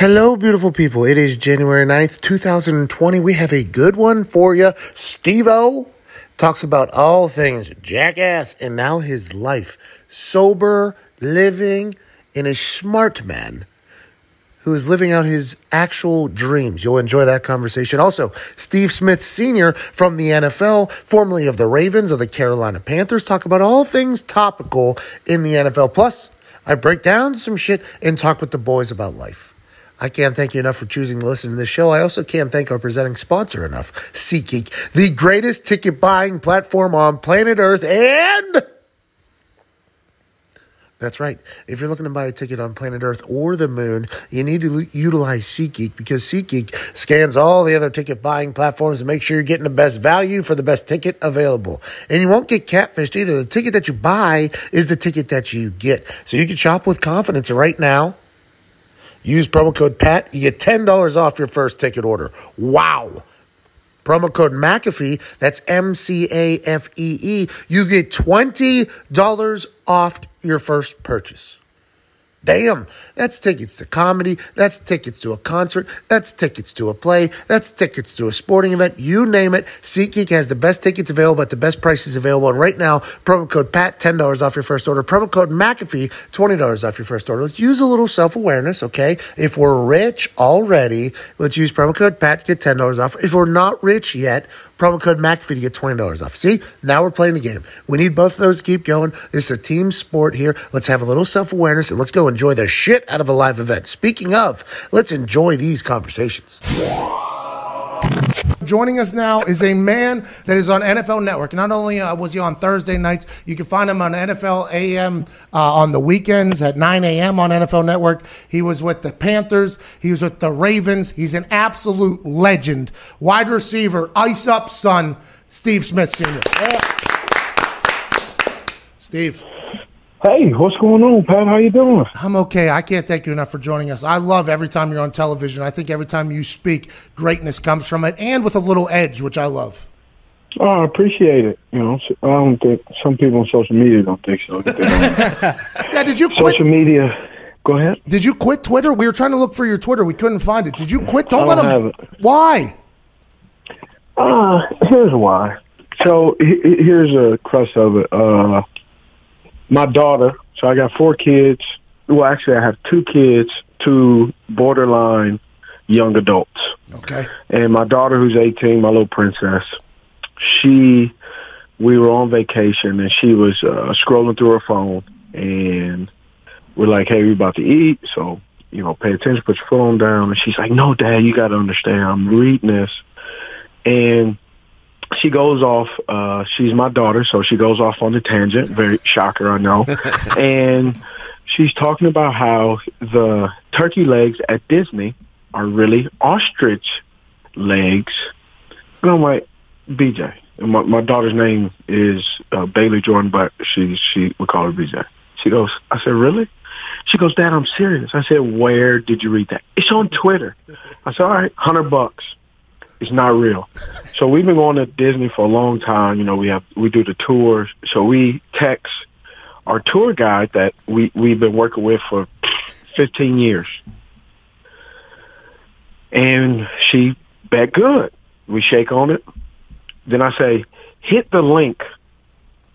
Hello, beautiful people. It is January 9th, 2020. We have a good one for you. Steve O talks about all things jackass and now his life. Sober, living, and a smart man who is living out his actual dreams. You'll enjoy that conversation. Also, Steve Smith Sr. from the NFL, formerly of the Ravens of the Carolina Panthers, talk about all things topical in the NFL. Plus, I break down some shit and talk with the boys about life. I can't thank you enough for choosing to listen to this show. I also can't thank our presenting sponsor enough, SeatGeek, the greatest ticket buying platform on planet Earth and that's right. If you're looking to buy a ticket on planet Earth or the moon, you need to utilize SeatGeek because SeatGeek scans all the other ticket buying platforms to make sure you're getting the best value for the best ticket available. And you won't get catfished either. The ticket that you buy is the ticket that you get. So you can shop with confidence right now. Use promo code PAT. You get $10 off your first ticket order. Wow. Promo code McAfee, that's M C A F E E, you get $20 off your first purchase. Damn, that's tickets to comedy. That's tickets to a concert. That's tickets to a play. That's tickets to a sporting event. You name it. SeatGeek has the best tickets available at the best prices available. And right now, promo code PAT, $10 off your first order. Promo code McAfee, $20 off your first order. Let's use a little self awareness, okay? If we're rich already, let's use promo code PAT to get $10 off. If we're not rich yet, promo code McAfee to get $20 off. See, now we're playing the game. We need both of those to keep going. This is a team sport here. Let's have a little self awareness and let's go enjoy the shit out of a live event. Speaking of, let's enjoy these conversations. Joining us now is a man that is on NFL Network. Not only uh, was he on Thursday nights, you can find him on NFL AM uh, on the weekends at 9 a.m. on NFL Network. He was with the Panthers. He was with the Ravens. He's an absolute legend. Wide receiver, ice up son, Steve Smith Sr. Steve. Hey, what's going on, Pat? How you doing? I'm okay. I can't thank you enough for joining us. I love every time you're on television. I think every time you speak, greatness comes from it, and with a little edge, which I love. Oh, I appreciate it. You know, I don't think some people on social media don't think so. yeah, did you quit? Social media. Go ahead. Did you quit Twitter? We were trying to look for your Twitter. We couldn't find it. Did you quit? Don't, I let don't them. have it. Why? Uh, here's why. So he- he- here's a crust of it. Uh, my daughter. So I got four kids. Well, actually, I have two kids, two borderline young adults. Okay. And my daughter, who's 18, my little princess, she, we were on vacation and she was uh, scrolling through her phone and we're like, hey, we about to eat. So, you know, pay attention, put your phone down. And she's like, no, dad, you got to understand. I'm reading this. And she goes off, uh, she's my daughter, so she goes off on a tangent. Very shocker, I know. and she's talking about how the turkey legs at Disney are really ostrich legs. And I'm like, BJ. And my, my daughter's name is uh, Bailey Jordan, but she she we call her BJ. She goes, I said, really? She goes, Dad, I'm serious. I said, where did you read that? It's on Twitter. I said, all right, hundred bucks. It's not real. So we've been going to Disney for a long time. You know, we have we do the tours. So we text our tour guide that we we've been working with for 15 years, and she bet good. We shake on it. Then I say, hit the link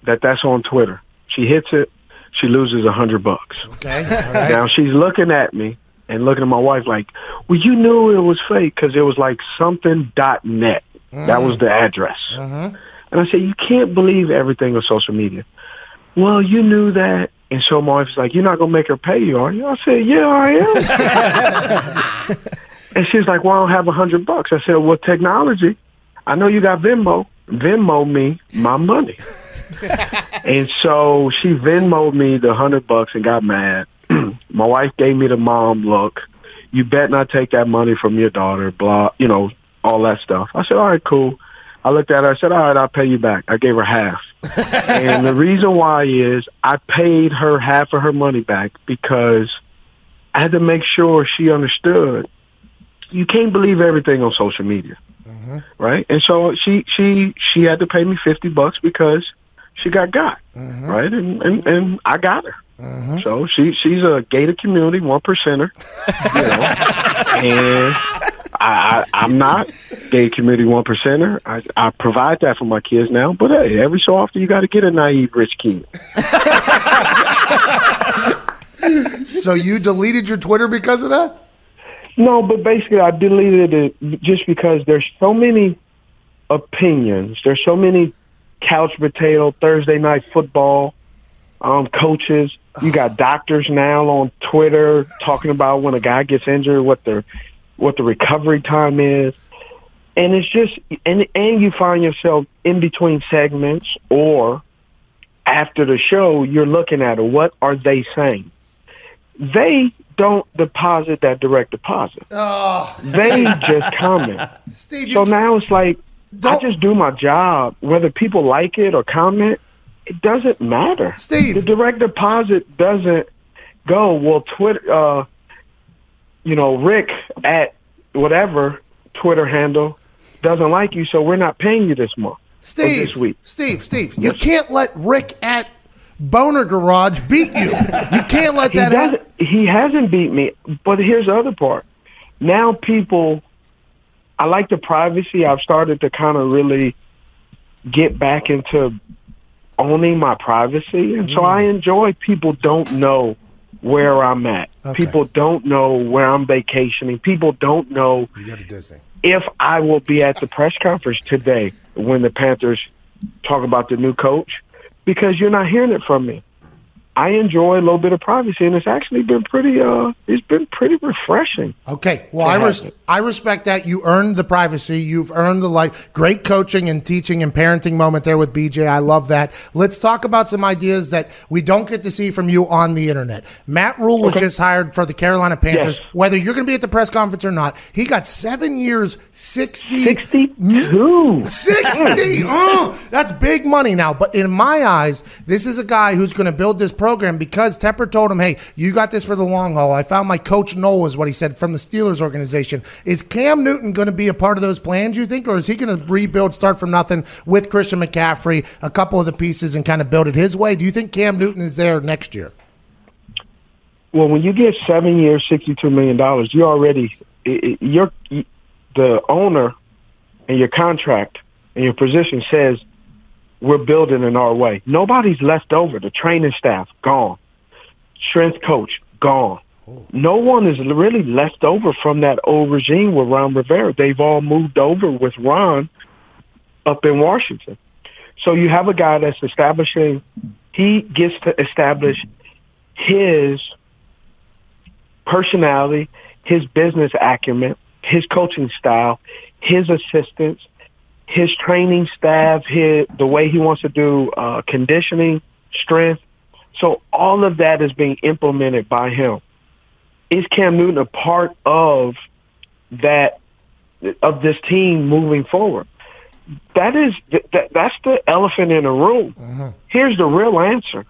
that that's on Twitter. She hits it. She loses a hundred bucks. Okay. Right. Now she's looking at me and looking at my wife like, well, you knew it was fake because it was like something dot net. That was the address. Mhm. And I said, you can't believe everything on social media. Well, you knew that. And so my wife's like, you're not going to make her pay you, are you? I said, yeah, I am. and she's like, well, I don't have a hundred bucks. I said, well, technology. I know you got Venmo. Venmo me my money. and so she Venmoed me the hundred bucks and got mad. my wife gave me the mom look. You bet not take that money from your daughter, blah, you know, all that stuff. I said, all right, cool. I looked at her. I said, all right, I'll pay you back. I gave her half. and the reason why is I paid her half of her money back because I had to make sure she understood you can't believe everything on social media. Mm-hmm. Right? And so she she she had to pay me fifty bucks because she got got. Mm-hmm. Right? And, and and I got her. Mm-hmm. So she she's a gated community one percenter, you know, and I, I am not gated community one percenter. I, I provide that for my kids now, but hey, every so often you got to get a naive rich kid. so you deleted your Twitter because of that? No, but basically I deleted it just because there's so many opinions. There's so many couch potato Thursday night football um, coaches. You got doctors now on Twitter talking about when a guy gets injured, what the what the recovery time is, and it's just and and you find yourself in between segments or after the show, you're looking at it. What are they saying? They don't deposit that direct deposit. Oh, they just comment. Steve, so now it's like I just do my job, whether people like it or comment. It doesn't matter. Steve, the direct deposit doesn't go. Well, Twitter, uh, you know, Rick at whatever Twitter handle doesn't like you, so we're not paying you this month. Steve, this week. Steve, Steve, you can't let Rick at Boner Garage beat you. You can't let that happen. He hasn't beat me, but here's the other part. Now people, I like the privacy. I've started to kind of really get back into owning my privacy, and so I mm. enjoy people don't know where I'm at. Okay. People don't know where I'm vacationing. People don't know if I will be at the press conference today when the Panthers talk about the new coach because you're not hearing it from me. I enjoy a little bit of privacy, and it's actually been pretty. Uh, it's been pretty refreshing. Okay, well, I res- I respect that you earned the privacy. You've earned the like great coaching and teaching and parenting moment there with BJ. I love that. Let's talk about some ideas that we don't get to see from you on the internet. Matt Rhule was okay. just hired for the Carolina Panthers. Yes. Whether you're going to be at the press conference or not, he got seven years, sixty, sixty-two, sixty. oh, that's big money now. But in my eyes, this is a guy who's going to build this program because Tepper told him, hey, you got this for the long haul. I found my coach Noll, is what he said from the Steelers organization. Is Cam Newton going to be a part of those plans, you think, or is he going to rebuild, start from nothing with Christian McCaffrey, a couple of the pieces, and kind of build it his way? Do you think Cam Newton is there next year? Well, when you get seven years, $62 million, you already, you're, the owner and your contract and your position says – we're building in our way. Nobody's left over. The training staff gone. Strength coach gone. No one is really left over from that old regime with Ron Rivera. They've all moved over with Ron up in Washington. So you have a guy that's establishing, he gets to establish his personality, his business acumen, his coaching style, his assistants, his training staff, his, the way he wants to do uh, conditioning, strength. So all of that is being implemented by him. Is Cam Newton a part of that of this team moving forward? That is that, that's the elephant in the room. Uh-huh. Here's the real answer.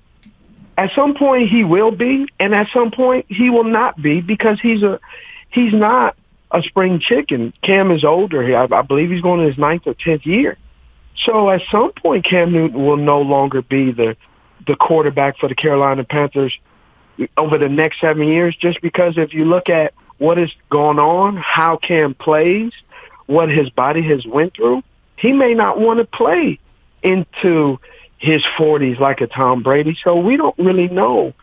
At some point he will be, and at some point he will not be because he's a he's not a spring chicken. Cam is older. I, I believe he's going to his ninth or tenth year. So at some point, Cam Newton will no longer be the the quarterback for the Carolina Panthers over the next seven years. Just because if you look at what has gone on, how Cam plays, what his body has went through, he may not want to play into his 40s like a Tom Brady. So we don't really know.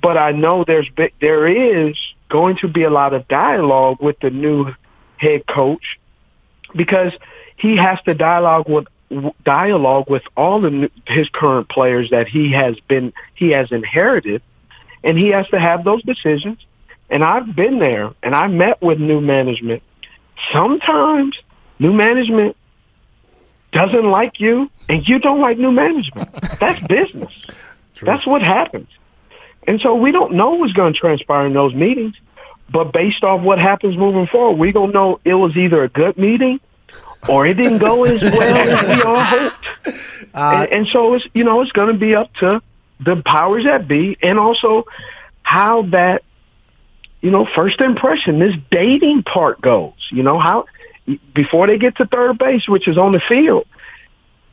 But I know there's there is going to be a lot of dialogue with the new head coach because he has to dialogue with dialogue with all the his current players that he has been he has inherited. And he has to have those decisions. And I've been there and I met with new management. Sometimes new management doesn't like you and you don't like new management. That's business. True. that's what happens and so we don't know what's going to transpire in those meetings. But based off what happens moving forward, we don't know it was either a good meeting or it didn't go as well as we all hoped. Uh, and, and so it's you know it's going to be up to the powers that be, and also how that you know first impression, this dating part goes. You know how before they get to third base, which is on the field.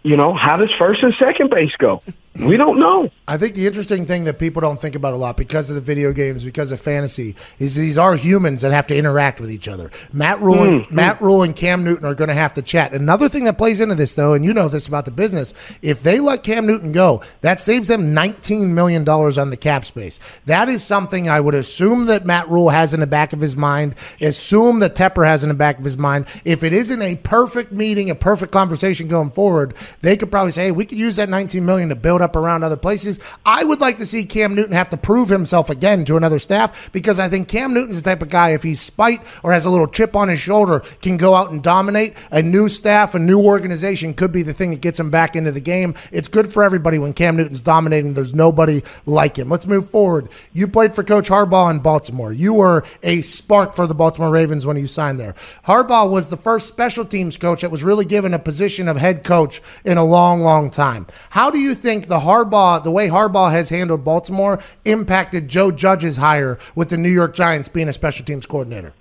You know how does first and second base go? We don't know. I think the interesting thing that people don't think about a lot because of the video games, because of fantasy, is these are humans that have to interact with each other. Matt Rhule, and, mm, Matt Rhule, and Cam Newton are going to have to chat. Another thing that plays into this, though, and you know this about the business, if they let Cam Newton go, that saves them nineteen million dollars on the cap space. That is something I would assume that Matt Rhule has in the back of his mind. Assume that Tepper has in the back of his mind. If it isn't a perfect meeting, a perfect conversation going forward, they could probably say, "Hey, we could use that nineteen million to build up." Up around other places. I would like to see Cam Newton have to prove himself again to another staff because I think Cam Newton's the type of guy, if he's spite or has a little chip on his shoulder, can go out and dominate. A new staff, a new organization could be the thing that gets him back into the game. It's good for everybody when Cam Newton's dominating. There's nobody like him. Let's move forward. You played for Coach Harbaugh in Baltimore. You were a spark for the Baltimore Ravens when you signed there. Harbaugh was the first special teams coach that was really given a position of head coach in a long, long time. How do you think the the Harbaugh, the way Harbaugh has handled Baltimore, impacted Joe Judge's hire with the New York Giants being a special teams coordinator?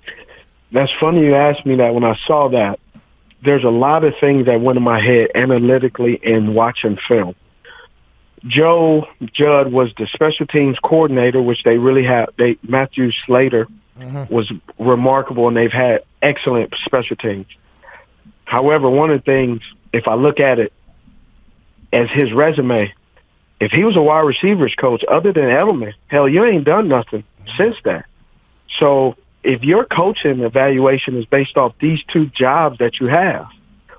That's funny you asked me that when I saw that. There's a lot of things that went in my head analytically in watching film. Joe Judge was the special teams coordinator, which they really have. They Matthew Slater mm-hmm. was remarkable, and they've had excellent special teams. However, one of the things, if I look at it as his resume, if he was a wide receivers coach other than Edelman, hell, you ain't done nothing since that. So if your coaching evaluation is based off these two jobs that you have,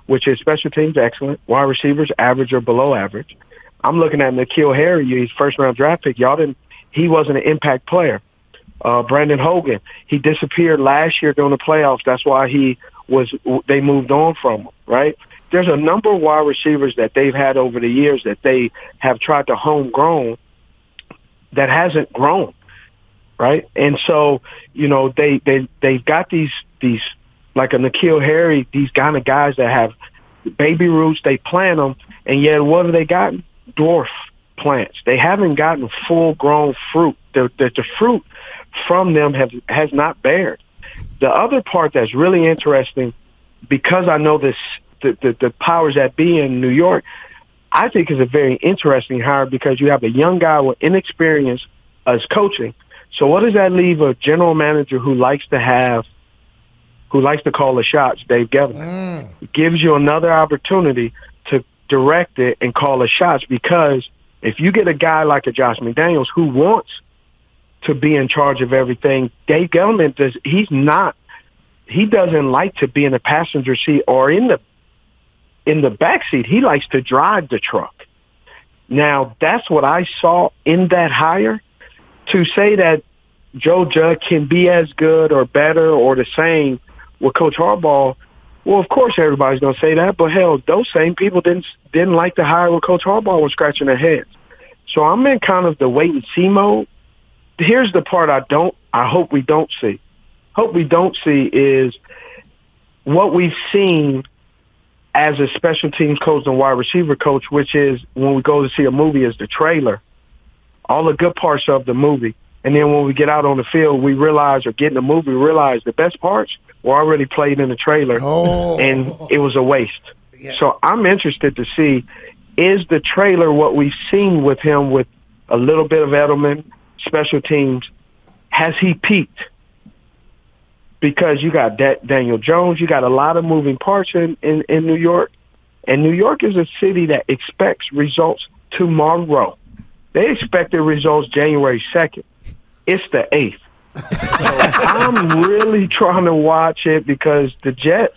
which is special teams excellent, wide receivers average or below average. I'm looking at N'Keal Harry, his first round draft pick. Y'all didn't. He wasn't an impact player. Uh, Brandon Hogan, he disappeared last year during the playoffs. That's why he was. They moved on from him, right? There's a number of wide receivers that they've had over the years that they have tried to homegrown that hasn't grown, right? And so, you know, they they they've got these these like a N'Keal Harry, these kind of guys that have baby roots. They plant them, and yet what have they gotten? Dwarf plants. They haven't gotten full grown fruit. The, the the fruit from them have has not bared. The other part that's really interesting, because I know this the, the, the powers that be in New York, I think is a very interesting hire because you have a young guy with inexperience as coaching. So what does that leave a general manager who likes to have, who likes to call the shots, Dave Gettleman? Mm. It gives you another opportunity to direct it and call the shots because if you get a guy like a Josh McDaniels who wants to be in charge of everything, Dave Gettleman does, he's not, he doesn't like to be in the passenger seat or in the in the backseat, he likes to drive the truck. Now, that's what I saw in that hire. To say that Joe Judge can be as good or better or the same with Coach Harbaugh, well, of course everybody's going to say that, but hell, those same people didn't didn't like the hire with Coach Harbaugh was scratching their heads. So I'm in kind of the wait and see mode. Here's the part I don't, I hope we don't see. Hope we don't see is what we've seen as a special teams coach and wide receiver coach, which is when we go to see a movie is the trailer, all the good parts of the movie. And then when we get out on the field, we realize or get in the movie, realize the best parts were already played in the trailer oh. and it was a waste. Yeah. So I'm interested to see is the trailer what we've seen with him with a little bit of Edelman, special teams, has he peaked? Because you got da- Daniel Jones, you got a lot of moving parts in, in, in New York. And New York is a city that expects results tomorrow. They expected results January 2nd. It's the 8th. so I'm really trying to watch it because the Jets,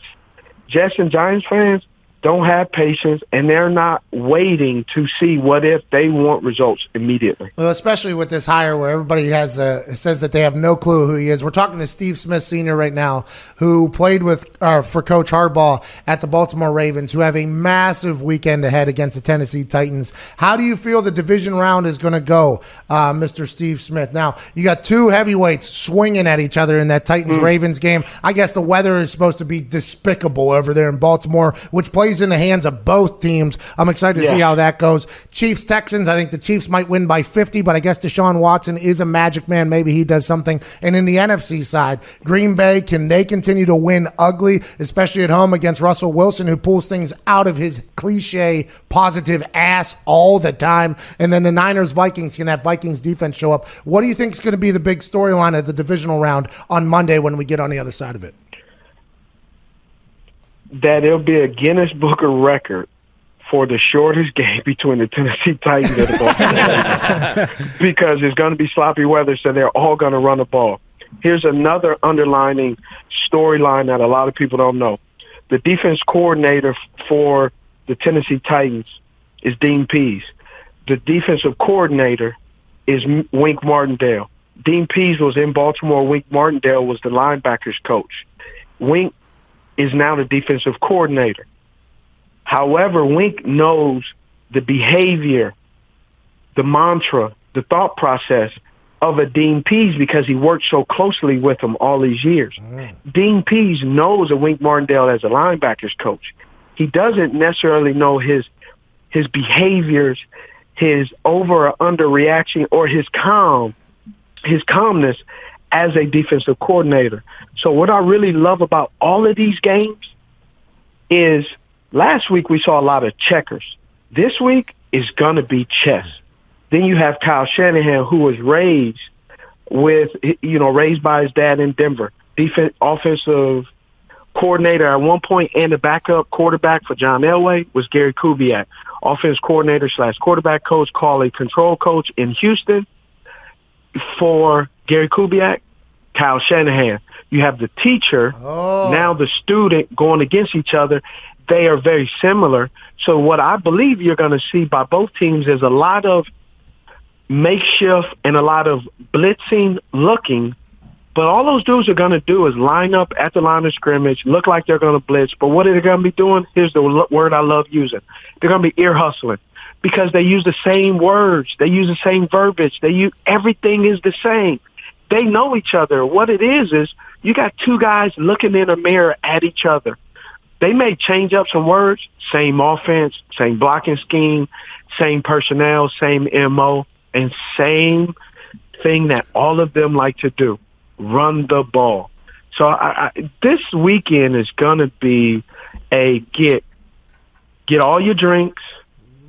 Jets and Giants fans, don't have patience and they're not waiting to see what if they want results immediately. Well, especially with this hire where everybody has a, says that they have no clue who he is. We're talking to Steve Smith Sr. right now, who played with uh, for Coach Harbaugh at the Baltimore Ravens, who have a massive weekend ahead against the Tennessee Titans. How do you feel the division round is going to go, uh, Mr. Steve Smith? Now you got two heavyweights swinging at each other in that Titans Ravens mm. game. I guess the weather is supposed to be despicable over there in Baltimore, which plays in the hands of both teams. I'm excited to see how that goes. Chiefs Texans. I think the Chiefs might win by 50, but I guess Deshaun Watson is a magic man. Maybe he does something. And in the NFC side, Green Bay can they continue to win ugly, especially at home against Russell Wilson, who pulls things out of his cliche positive ass all the time. And then the Niners Vikings can have Vikings defense show up. What do you think is going to be the big storyline of the divisional round on Monday when we get on the other side of it? That it'll be a Guinness Book of Record for the shortest game between the Tennessee Titans and the Baltimore because it's going to be sloppy weather, so they're all going to run the ball. Here's another underlining storyline that a lot of people don't know. The defense coordinator for the Tennessee Titans is Dean Pees. The defensive coordinator is Wink Martindale. Dean Pees was in Baltimore. Wink Martindale was the linebackers coach. Wink is now the defensive coordinator. However, Wink knows the behavior, the mantra, the thought process of a Dean Pees because he worked so closely with him all these years. Mm. Dean Pees knows a Wink Martindale as a linebackers coach. He doesn't necessarily know his his behaviors, his over or under reaction, or his calm, his calmness as a defensive coordinator. So what I really love about all of these games is last week we saw a lot of checkers. This week is going to be chess. Then you have Kyle Shanahan, who was raised with, you know, raised by his dad in Denver, defense, offensive coordinator at one point and the backup quarterback for John Elway was Gary Kubiak. Offense coordinator slash quarterback coach, call a control coach in Houston for Gary Kubiak, Kyle Shanahan. You have the teacher, oh. now the student going against each other. They are very similar. So what I believe you're going to see by both teams is a lot of makeshift and a lot of blitzing looking. But all those dudes are going to do is line up at the line of scrimmage, look like they're going to blitz. But what are they going to be doing? Here's the word I love using. They're going to be ear hustling because they use the same words. They use the same verbiage. They use everything is the same. They know each other. What it is is you got two guys looking in a mirror at each other. They may change up some words, same offense, same blocking scheme, same personnel, same MO, and same thing that all of them like to do, run the ball. So I, I, this weekend is going to be a get, get all your drinks,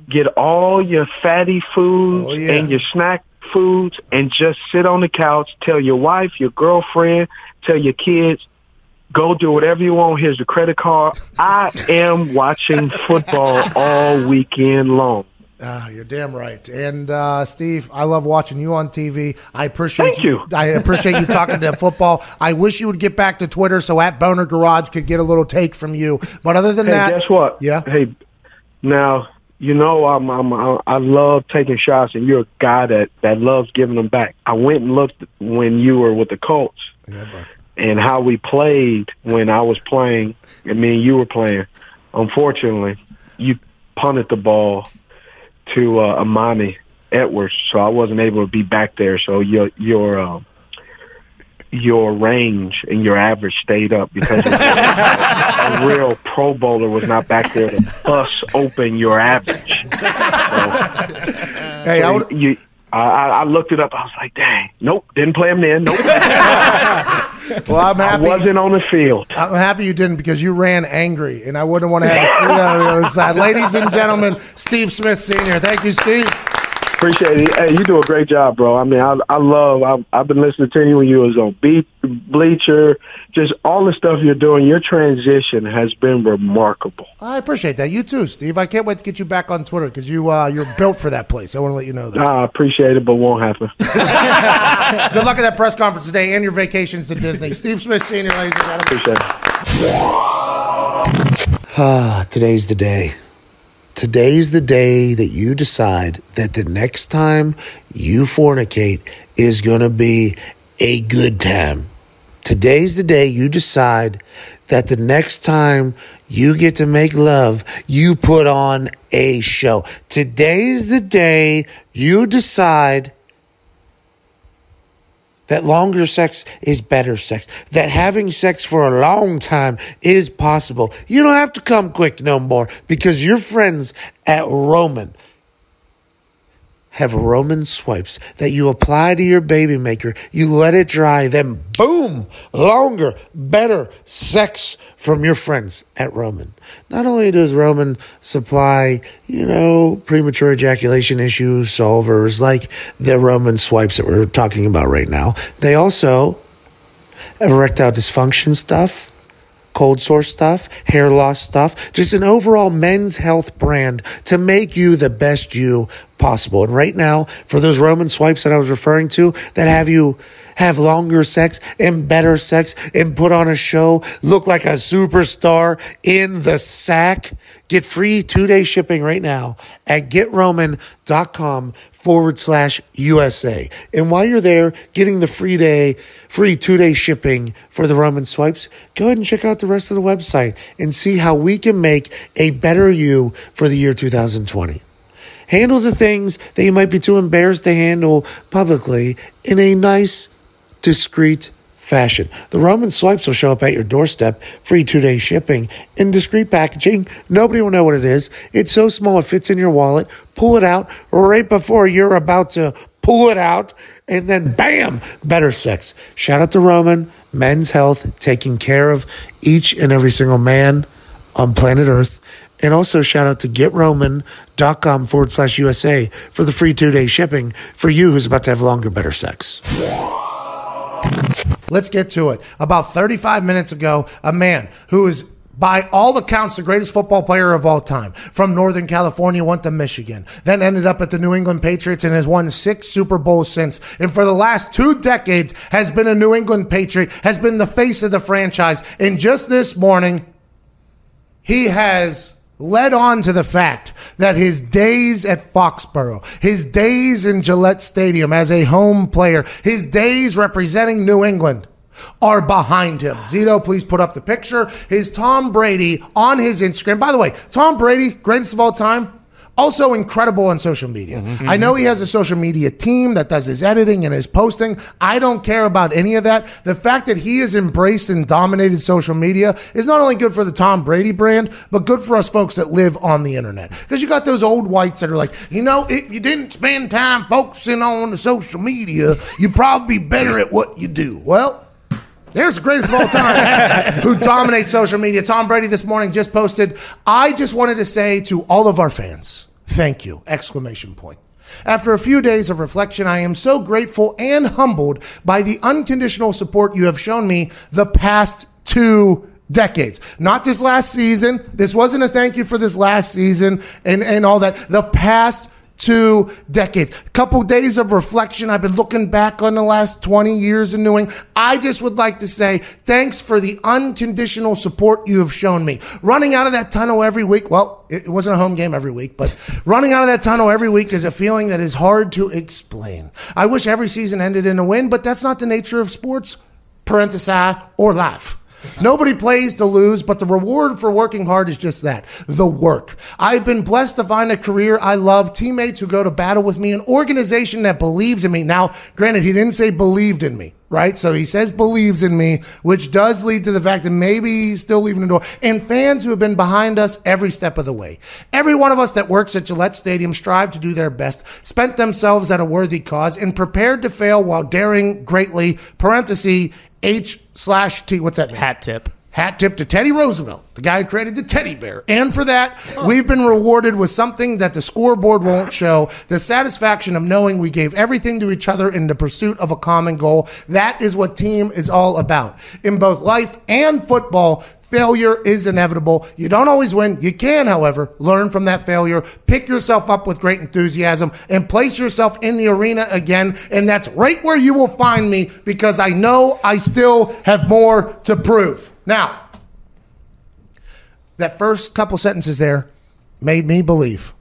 get all your fatty foods Oh, yeah. and your snack foods and just sit on the couch, tell your wife, your girlfriend, tell your kids, go do whatever you want. Here's the credit card. I am watching football all weekend long. Ah, you're damn right. And uh, Steve, I love watching you on TV. I appreciate Thank you. I appreciate you talking to football. I wish you would get back to Twitter so at Boner Garage could get a little take from you. But other than Hey, that, guess what? Yeah. Hey, now you know I'm, I'm I I love taking shots, and you're a guy that that loves giving them back. I went and looked when you were with the Colts Yeah, and how we played when I was playing, and me and you were playing. Unfortunately, you punted the ball to uh, Armanti Edwards, so I wasn't able to be back there. So your your um, your range and your average stayed up because a real Pro Bowler was not back there to bust open your average. Hey, I would, you, I, I I looked it up. I was like, dang, nope, didn't play him then. Nope, well, I'm happy. I happy. wasn't on the field. I'm happy you didn't because you ran angry, and I wouldn't want to have to see that on the other side. Ladies and gentlemen, Steve Smith Sr. Thank you, Steve. Appreciate it. Hey, you do a great job, bro. I mean, I, I love. I've, I've been listening to you when you was on Beat Bleacher. Just all the stuff you're doing. Your transition has been remarkable. I appreciate that. You too, Steve. I can't wait to get you back on Twitter because you uh, you're built for that place. I want to let you know that. I appreciate it, but won't happen. Good luck at that press conference today and your vacations to Disney. Steve Smith Sr. Ladies and gentlemen. Appreciate it. Ah, today's the day. Today's the day that you decide that the next time you fornicate is going to be a good time. Today's the day you decide that the next time you get to make love, you put on a show. Today's the day you decide that longer sex is better sex, that having sex for a long time is possible. You don't have to come quick no more because your friends at Roman have Roman swipes that you apply to your baby maker. You let it dry, then boom, longer, better sex from your friends at Roman. Not only does Roman supply, you know, premature ejaculation issue solvers like the Roman swipes that we're talking about right now, they also have erectile dysfunction stuff cold sore stuff, hair loss stuff, just an overall men's health brand to make you the best you possible. And right now, for those Roman swipes that I was referring to that have you have longer sex and better sex and put on a show, look like a superstar in the sack, get free two day shipping right now at getroman.com forward slash USA. And while you're there getting the free day, free two day shipping for the Roman swipes, go ahead and check out the rest of the website and see how we can make a better you for the year 2020. Handle the things that you might be too embarrassed to handle publicly in a nice, discreet fashion. The Roman swipes will show up at your doorstep, free two day shipping, in discreet packaging. Nobody will know what it is. It's so small it fits in your wallet. Pull it out right before you're about to pull it out, and then bam, better sex. Shout out to Roman, men's health, taking care of each and every single man on planet Earth. And also shout out to getroman.com forward slash USA for the free two day shipping for you who's about to have longer, better sex. Let's get to it. About 35 minutes ago, a man who is by all accounts, the greatest football player of all time from Northern California went to Michigan, then ended up at the New England Patriots and has won six Super Bowls since. And for the last two decades has been a New England Patriot, has been the face of the franchise. And just this morning, he has led on to the fact that his days at Foxborough, his days in Gillette Stadium as a home player, his days representing New England are behind him. Zito, please put up the picture. His Tom Brady on his Instagram. By the way, Tom Brady, greatest of all time. Also incredible on social media. Mm-hmm. I know he has a social media team that does his editing and his posting. I don't care about any of that. The fact that he has embraced and dominated social media is not only good for the Tom Brady brand, but good for us folks that live on the internet. Because you got those old whites that are like, you know, if you didn't spend time focusing on the social media, you'd probably be better at what you do. Well, there's the greatest of all time who dominates social media. Tom Brady this morning just posted, I just wanted to say to all of our fans, thank you! Exclamation point. After a few days of reflection, I am so grateful and humbled by the unconditional support you have shown me the past two decades. Not this last season. This wasn't a thank you for this last season and, and all that. The past two decades. A couple days of reflection. I've been looking back on the last 20 years in New England. I just would like to say thanks for the unconditional support you have shown me. Running out of that tunnel every week, well, it wasn't a home game every week, but running out of that tunnel every week is a feeling that is hard to explain. I wish every season ended in a win, but that's not the nature of sports, parenthesis, or life. Nobody plays to lose, but the reward for working hard is just that the work. I've been blessed to find a career I love, teammates who go to battle with me, an organization that believes in me. Now, granted, he didn't say believed in me, right? So he says believes in me, which does lead to the fact that maybe he's still leaving the door. And fans who have been behind us every step of the way. Every one of us that works at Gillette Stadium strive to do their best, spent themselves at a worthy cause, and prepared to fail while daring greatly, parenthesis, H slash T. What's that mean? Hat tip. Hat tip to Teddy Roosevelt, the guy who created the teddy bear. And for that, we've been rewarded with something that the scoreboard won't show the satisfaction of knowing we gave everything to each other in the pursuit of a common goal. That is what team is all about. In both life and football, failure is inevitable. You don't always win. You can, however, learn from that failure, pick yourself up with great enthusiasm, and place yourself in the arena again. And that's right where you will find me because I know I still have more to prove. Now, that first couple sentences there made me believe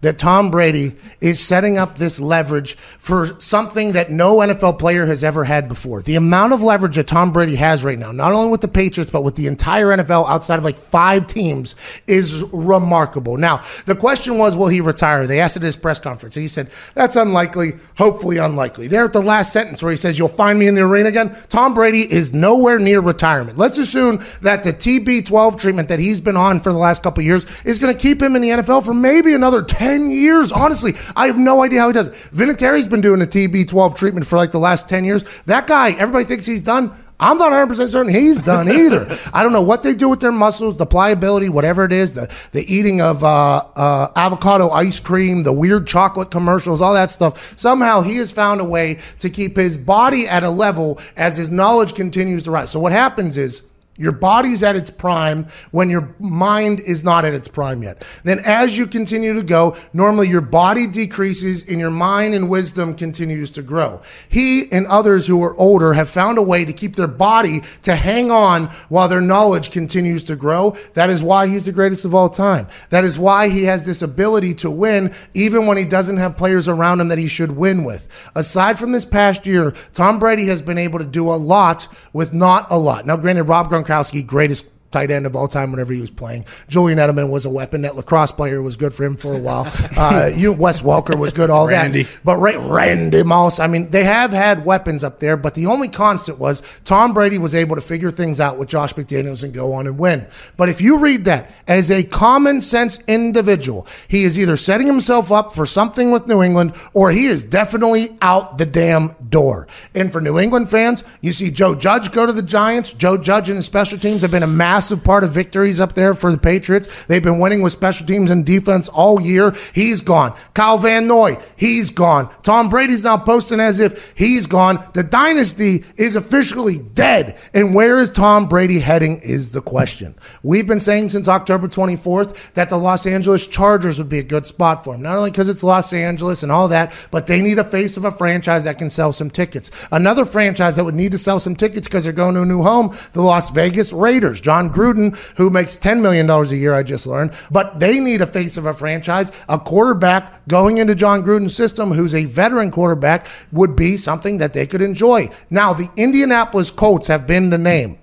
that Tom Brady is setting up this leverage for something that no NFL player has ever had before. The amount of leverage that Tom Brady has right now, not only with the Patriots, but with the entire NFL outside of like five teams, is remarkable. Now, the question was, will he retire? They asked at his press conference. And He said, that's unlikely, hopefully unlikely. There at the last sentence where he says, you'll find me in the arena again, Tom Brady is nowhere near retirement. Let's assume that the TB12 treatment that he's been on for the last couple years is going to keep him in the NFL for maybe another 10 years. Honestly, I have no idea how he does it. Vinatieri's been doing a TB12 treatment for like the last 10 years. That guy, everybody thinks he's done. I'm not 100% certain he's done either. I don't know what they do with their muscles, the pliability, whatever it is, the, the eating of uh, uh, avocado ice cream, the weird chocolate commercials, all that stuff. Somehow he has found a way to keep his body at a level as his knowledge continues to rise. So what happens is, your body's at its prime when your mind is not at its prime yet. Then, as you continue to go, normally your body decreases and your mind and wisdom continues to grow. He and others who are older have found a way to keep their body to hang on while their knowledge continues to grow. That is why he's the greatest of all time. That is why he has this ability to win even when he doesn't have players around him that he should win with. Aside from this past year, Tom Brady has been able to do a lot with not a lot. Now, granted, Rob Gronkowski Gronkowski, greatest tight end of all time whenever he was playing. Julian Edelman was a weapon. That lacrosse player was good for him for a while. Uh, you Wes Welker was good, all Randy. that. But right, Randy Moss. I mean, they have had weapons up there, but the only constant was Tom Brady was able to figure things out with Josh McDaniels and go on and win. But if you read that as a common sense individual, he is either setting himself up for something with New England or he is definitely out the damn door. And for New England fans, you see Joe Judge go to the Giants. Joe Judge and his special teams have been a massive part of victories up there for the Patriots. They've been winning with special teams and defense all year. He's gone. Kyle Van Noy, he's gone. Tom Brady's now posting as if he's gone. The dynasty is officially dead. And where is Tom Brady heading is the question. We've been saying since October 24th that the Los Angeles Chargers would be a good spot for him. Not only because it's Los Angeles and all that, but they need a face of a franchise that can sell some tickets. Another franchise that would need to sell some tickets because they're going to a new home, the Las Vegas Raiders. John Gruden, who makes $10 million a year, I just learned, but they need a face of a franchise. A quarterback going into John Gruden's system who's a veteran quarterback would be something that they could enjoy. Now, the Indianapolis Colts have been the name.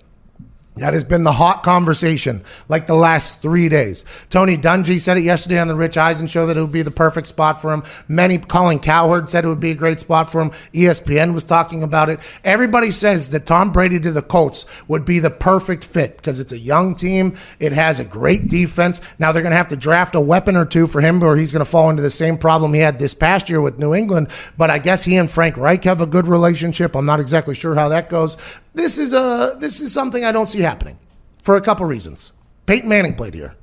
That has been the hot conversation like the last three days. Tony Dungy said it yesterday on the Rich Eisen show that it would be the perfect spot for him. Many, Colin Cowherd said it would be a great spot for him. ESPN was talking about it. Everybody says that Tom Brady to the Colts would be the perfect fit because it's a young team. It has a great defense. Now they're going to have to draft a weapon or two for him or he's going to fall into the same problem he had this past year with New England. But I guess he and Frank Reich have a good relationship. I'm not exactly sure how that goes. This is a this is something I don't see happening for a couple reasons. Peyton Manning played here.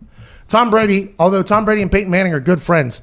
Tom Brady, although Tom Brady and Peyton Manning are good friends,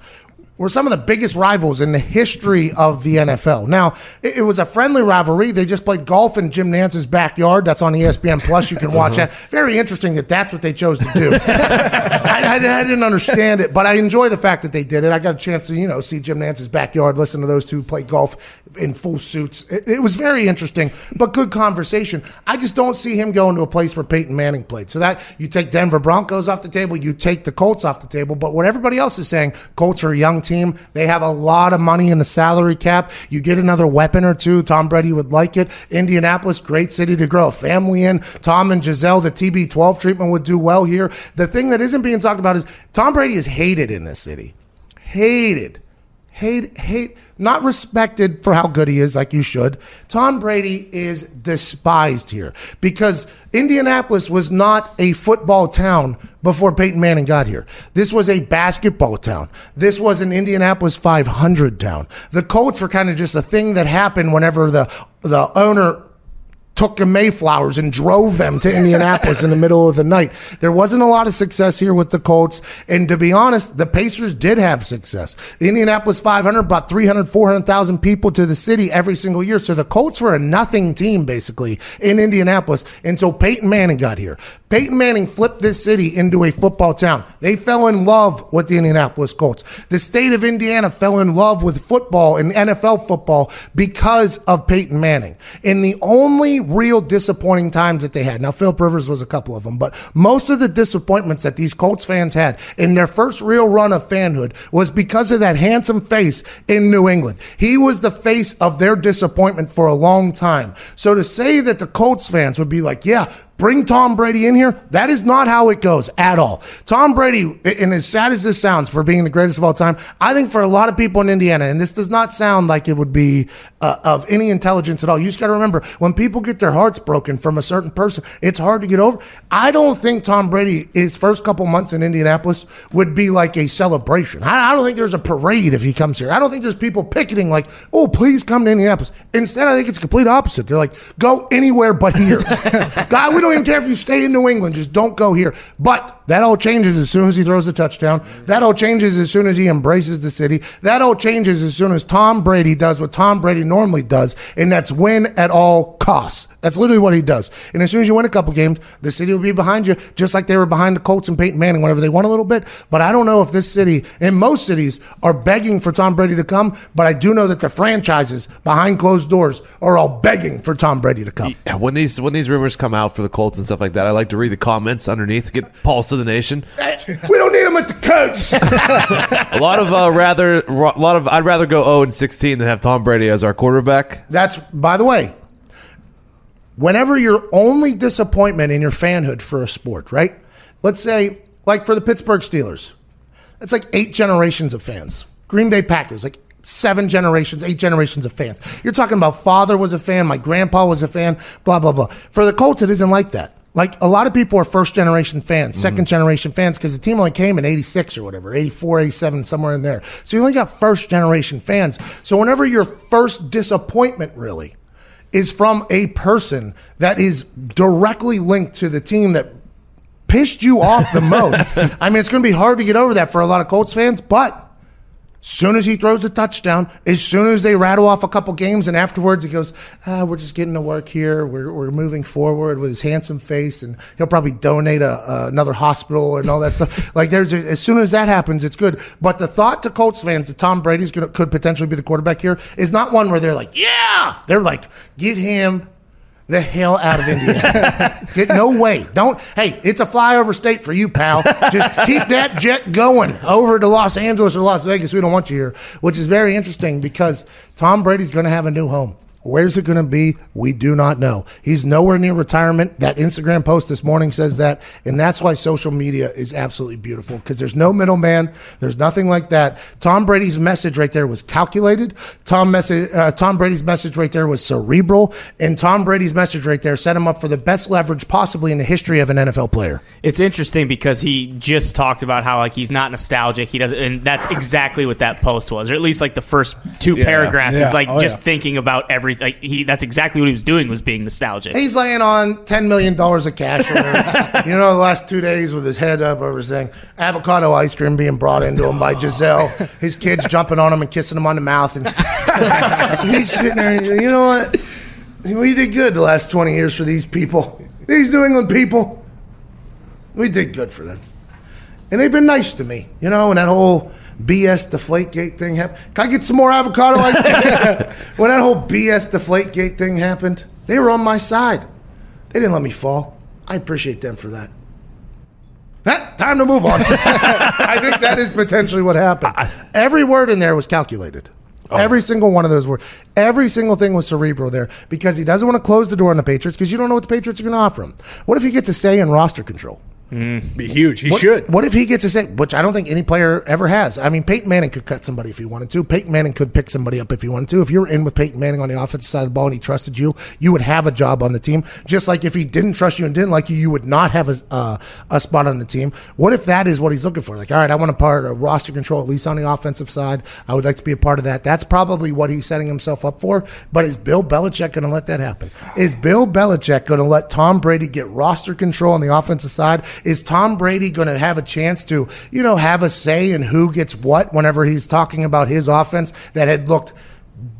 were some of the biggest rivals in the history of the NFL. Now, it, it was a friendly rivalry. They just played golf in Jim Nantz's backyard. That's on ESPN Plus. You can watch uh-huh. that. Very interesting that that's what they chose to do. I, I, I didn't understand it, but I enjoy the fact that they did it. I got a chance to, you know, see Jim Nantz's backyard, listen to those two play golf in full suits. It, it was very interesting, but good conversation. I just don't see him going to a place where Peyton Manning played. So that you take Denver Broncos off the table, you take the Colts off the table. But what everybody else is saying, Colts are a young team. They have a lot of money in the salary cap. You get another weapon or two. Tom Brady would like it. Indianapolis, great city to grow a family in. Tom and Gisele, the TB12 treatment would do well here. The thing that isn't being talked about is Tom Brady is hated in this city. Hated hate, hate, not respected for how good he is, like you should. Tom Brady is despised here because Indianapolis was not a football town before Peyton Manning got here. This was a basketball town. This was an Indianapolis 500 town. The Colts were kind of just a thing that happened whenever the the owner took the Mayflowers and drove them to Indianapolis in the middle of the night. There wasn't a lot of success here with the Colts. And to be honest, the Pacers did have success. The Indianapolis 500 brought 300, 400,000 people to the city every single year. So the Colts were a nothing team basically in Indianapolis until Peyton Manning got here. Peyton Manning flipped this city into a football town. They fell in love with the Indianapolis Colts. The state of Indiana fell in love with football and NFL football because of Peyton Manning. And the only real disappointing times that they had. Now, Philip Rivers was a couple of them, but most of the disappointments that these Colts fans had in their first real run of fanhood was because of that handsome face in New England. He was the face of their disappointment for a long time. So to say that the Colts fans would be like, yeah, bring Tom Brady in here. That is not how it goes at all. Tom Brady, and as sad as this sounds for being the greatest of all time, I think for a lot of people in Indiana, and this does not sound like it would be uh, of any intelligence at all. You just got to remember when people get their hearts broken from a certain person, it's hard to get over. I don't think Tom Brady, his first couple months in Indianapolis, would be like a celebration. I, I don't think there's a parade if he comes here. I don't think there's people picketing like, oh, please come to Indianapolis. Instead, I think it's complete opposite. They're like, go anywhere but here. God, we don't even care if you stay in New England. Just don't go here. But that all changes as soon as he throws the touchdown. That all changes as soon as he embraces the city. That all changes as soon as Tom Brady does what Tom Brady normally does, and that's win at all costs. That's literally what he does. And as soon as you win a couple games, the city will be behind you, just like they were behind the Colts and Peyton Manning whenever they won a little bit. But I don't know if this city and most cities are begging for Tom Brady to come, but I do know that the franchises behind closed doors are all begging for Tom Brady to come. When these when these rumors come out for the Colts and stuff like that, I like to read the comments underneath, get pulse of the nation. We don't need him at the coach. A lot of uh, rather, a lot of I'd rather go zero and sixteen than have Tom Brady as our quarterback. That's, by the way, whenever your only disappointment in your fanhood for a sport, right? Let's say, like for the Pittsburgh Steelers, it's like eight generations of fans. Green Bay Packers, like seven generations, eight generations of fans. You're talking about father was a fan, my grandpa was a fan, blah, blah, blah. For the Colts, it isn't like that. Like a lot of people are first generation fans, mm-hmm. second generation fans, because the team only came in 86 or whatever, 84, 87, somewhere in there. So you only got first generation fans. So whenever your first disappointment really is from a person that is directly linked to the team that pissed you off the most. I mean, it's going to be hard to get over that for a lot of Colts fans, but soon as he throws a touchdown, as soon as they rattle off a couple games, and afterwards he goes, ah, "We're just getting to work here. We're, we're moving forward with his handsome face, and he'll probably donate a, another hospital and all that stuff." Like there's a, as soon as that happens, it's good. But the thought to Colts fans that Tom Brady's gonna could potentially be the quarterback here is not one where they're like, "Yeah," they're like, "Get him." The hell out of Indiana. Get, no way. Don't. Hey, it's a flyover state for you, pal. Just keep that jet going over to Los Angeles or Las Vegas. We don't want you here, which is very interesting because Tom Brady's going to have a new home. Where's it going to be? We do not know. He's nowhere near retirement. That Instagram post this morning says that. And that's why social media is absolutely beautiful because there's no middleman. There's nothing like that. Tom Brady's message right there was calculated. Tom, message, uh, Tom Brady's message right there was cerebral. And Tom Brady's message right there set him up for the best leverage possibly in the history of an NFL player. It's interesting because he just talked about how like he's not nostalgic. He doesn't, and that's exactly what that post was, or at least like the first two paragraphs. Yeah. Is like Oh, just yeah. thinking about everything. Like he, that's exactly what he was doing was being nostalgic. He's laying on ten million dollars of cash. Whatever. you know, the last two days with his head up over his thing, avocado ice cream being brought into him by Gisele. His kids jumping on him and kissing him on the mouth, and he's sitting there. and, You know what? We did good the last twenty years for these people. These New England people. We did good for them, and they've been nice to me. You know, and that whole. BS Deflategate thing happened. Can I get some more avocado ice cream? when that whole BS Deflategate thing happened, they were on my side. They didn't let me fall. I appreciate them for that. That time to move on. I think that is potentially what happened. Every word in there was calculated. Oh. Every single one of those words. Every single thing was cerebral there because he doesn't want to close the door on the Patriots because you don't know what the Patriots are going to offer him. What if he gets a say in roster control? Be huge. He What, should. What if he gets a say, which I don't think any player ever has? I mean, Peyton Manning could cut somebody if he wanted to. Peyton Manning could pick somebody up if he wanted to. If you were in with Peyton Manning on the offensive side of the ball and he trusted you, you would have a job on the team. Just like if he didn't trust you and didn't like you, you would not have a, uh, a spot on the team. What if that is what he's looking for? Like, all right, I want a part of roster control, at least on the offensive side. I would like to be a part of that. That's probably what he's setting himself up for. But is Bill Belichick going to let that happen? Is Bill Belichick going to let Tom Brady get roster control on the offensive side? Is Tom Brady going to have a chance to, you know, have a say in who gets what whenever he's talking about his offense that had looked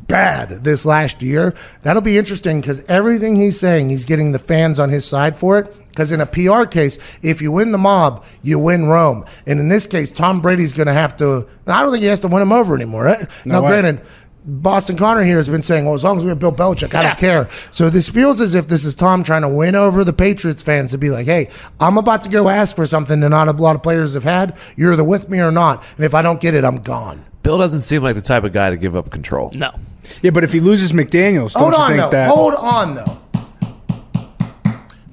bad this last year? That'll be interesting because everything he's saying, he's getting the fans on his side for it. Because in a PR case, if you win the mob, you win Rome. And in this case, Tom Brady's going to have to. I don't think he has to win him over anymore. Eh? Right? now, way. granted, Boston Connor here has been saying, well, as long as we have Bill Belichick, I don't care. So this feels as if this is Tom trying to win over the Patriots fans to be like, hey, I'm about to go ask for something that not a lot of players have had. You're either with me or not. And if I don't get it, I'm gone. Bill doesn't seem like the type of guy to give up control. No. Yeah, but if he loses McDaniels, don't Hold you on, think though. that? Hold on, though.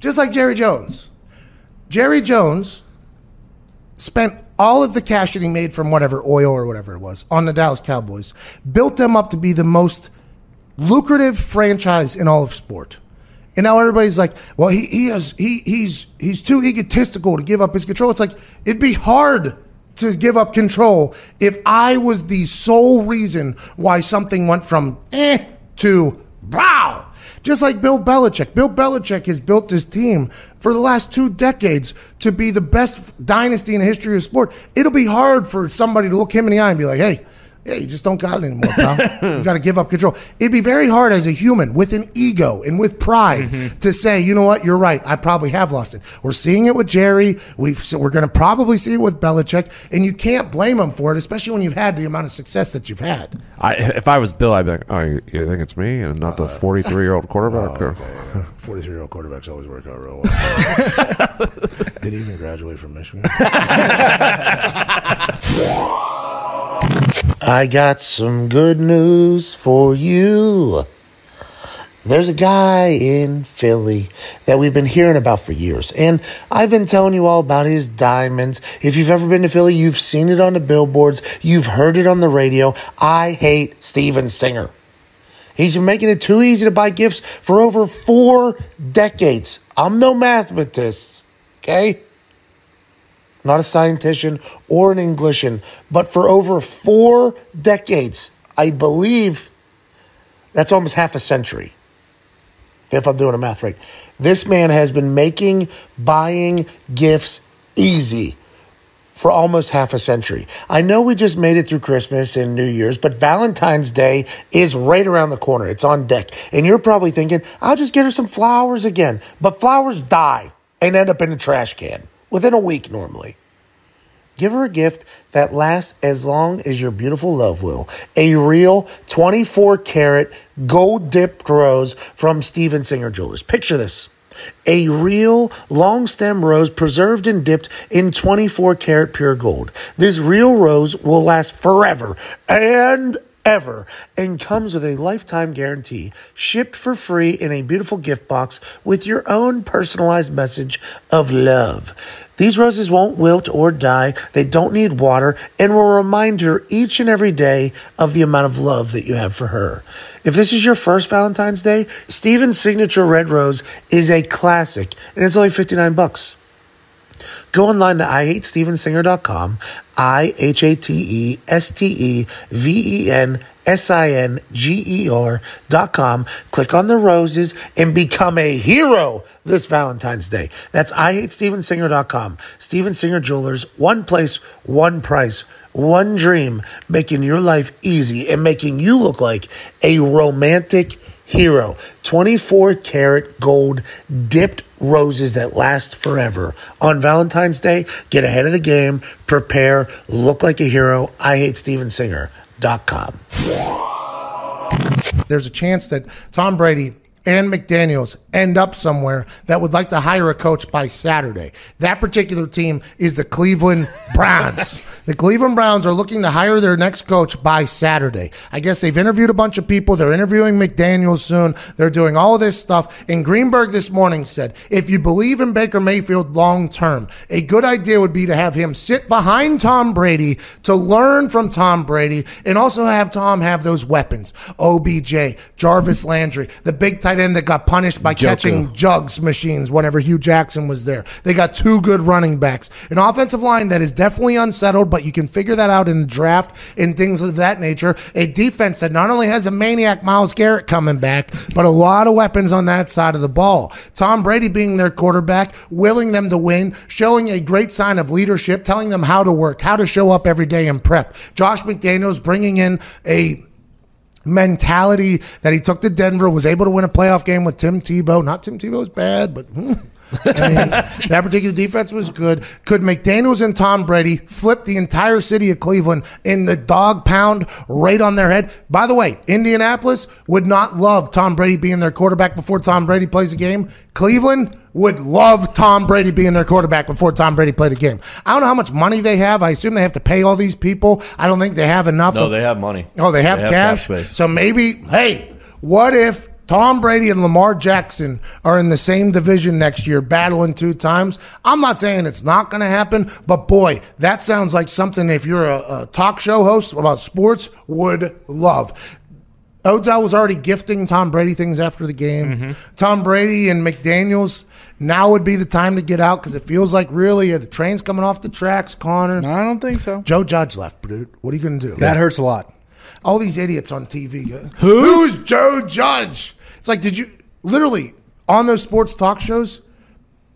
Just like Jerry Jones. Jerry Jones spent all of the cash that he made from whatever oil or whatever it was on the Dallas Cowboys, built them up to be the most lucrative franchise in all of sport. And now everybody's like, well, he, he has he he's he's too egotistical to give up his control. It's like it'd be hard to give up control if I was the sole reason why something went from eh to wow. Just like Bill Belichick. Bill Belichick has built this team for the last two decades to be the best dynasty in the history of sport. It'll be hard for somebody to look him in the eye and be like, hey, yeah, you just don't got it anymore, pal. you got to give up control. It'd be very hard as a human with an ego and with pride mm-hmm. to say, you know what, you're right. I probably have lost it. We're seeing it with Jerry. We've, so we're going to probably see it with Belichick, and you can't blame him for it, especially when you've had the amount of success that you've had. I, if I was Bill, I'd be like, "Oh, you, you think it's me and not the uh, 43 year old quarterback?" Oh, or- 43 year old quarterbacks always work out real well. Did he even graduate from Michigan? I got some good news for you. There's a guy in Philly that we've been hearing about for years, and I've been telling you all about his diamonds. If you've ever been to Philly, you've seen it on the billboards, you've heard it on the radio. I hate Steven Singer. He's been making it too easy to buy gifts for over four decades. I'm no mathematist, okay? Not a scientist or an Englishan, but for over four decades, I believe that's almost half a century, if I'm doing the math right. This man has been making buying gifts easy for almost half a century. I know we just made it through Christmas and New Year's, but Valentine's Day is right around the corner. It's on deck. And you're probably thinking, I'll just get her some flowers again. But flowers die and end up in a trash can within a week normally. Give her a gift that lasts as long as your beautiful love will. A real 24 karat gold dipped rose from Steven Singer Jewelers. Picture this. A real long stem rose preserved and dipped in 24 karat pure gold. This real rose will last forever and ever and comes with a lifetime guarantee shipped for free in a beautiful gift box with your own personalized message of love. These roses won't wilt or die. They don't need water and will remind her each and every day of the amount of love that you have for her. If this is your first Valentine's Day, Steven's signature red rose is a classic and it's only 59 bucks. Go online to IHateStevenSinger.com, I H A T E S T E V E N S I N G E R.com. Click on the roses and become a hero this Valentine's Day. That's IHateStevenSinger.com. Steven Singer Jewelers, one place, one price, one dream, making your life easy and making you look like a romantic hero. 24 karat gold dipped roses that last forever. On Valentine's Day, get ahead of the game, prepare, look like a hero. I hate Steven Singer.com. There's a chance that Tom Brady and McDaniels end up somewhere that would like to hire a coach by Saturday. That particular team is the Cleveland Browns. the Cleveland Browns are looking to hire their next coach by Saturday. I guess they've interviewed a bunch of people. They're interviewing McDaniels soon. They're doing all this stuff. And Greenberg this morning said, if you believe in Baker Mayfield long term, a good idea would be to have him sit behind Tom Brady to learn from Tom Brady and also have Tom have those weapons. OBJ, Jarvis Landry, the big tight end that got punished by catching jugs machines whenever Hue Jackson was there. They got two good running backs. An offensive line that is definitely unsettled, but you can figure that out in the draft and things of that nature. A defense that not only has a maniac Myles Garrett coming back, but a lot of weapons on that side of the ball. Tom Brady being their quarterback, willing them to win, showing a great sign of leadership, telling them how to work, how to show up every day and prep. Josh McDaniels bringing in a mentality that he took to Denver, was able to win a playoff game with Tim Tebow. Not Tim Tebow's bad, but hmm, I mean, that particular defense was good. Could McDaniels and Tom Brady flip the entire city of Cleveland in the dog pound right on their head? By the way, Indianapolis would not love Tom Brady being their quarterback before Tom Brady plays a game. Cleveland would love Tom Brady being their quarterback before Tom Brady played a game. I don't know how much money they have. I assume they have to pay all these people. I don't think they have enough. No, they have money. Oh, they have They have cash. space. So maybe, hey, what if Tom Brady and Lamar Jackson are in the same division next year, battling two times? I'm not saying it's not going to happen, but boy, that sounds like something if you're a, a talk show host about sports would love. Odell was already gifting Tom Brady things after the game. Tom Brady and McDaniels. Now would be the time to get out because it feels like really uh, the train's coming off the tracks, Connor. I don't think so. Joe Judge left, dude. What are you going to do? That hurts a lot. all these idiots on TV. go, Who's Joe Judge? It's like, did you literally on those sports talk shows?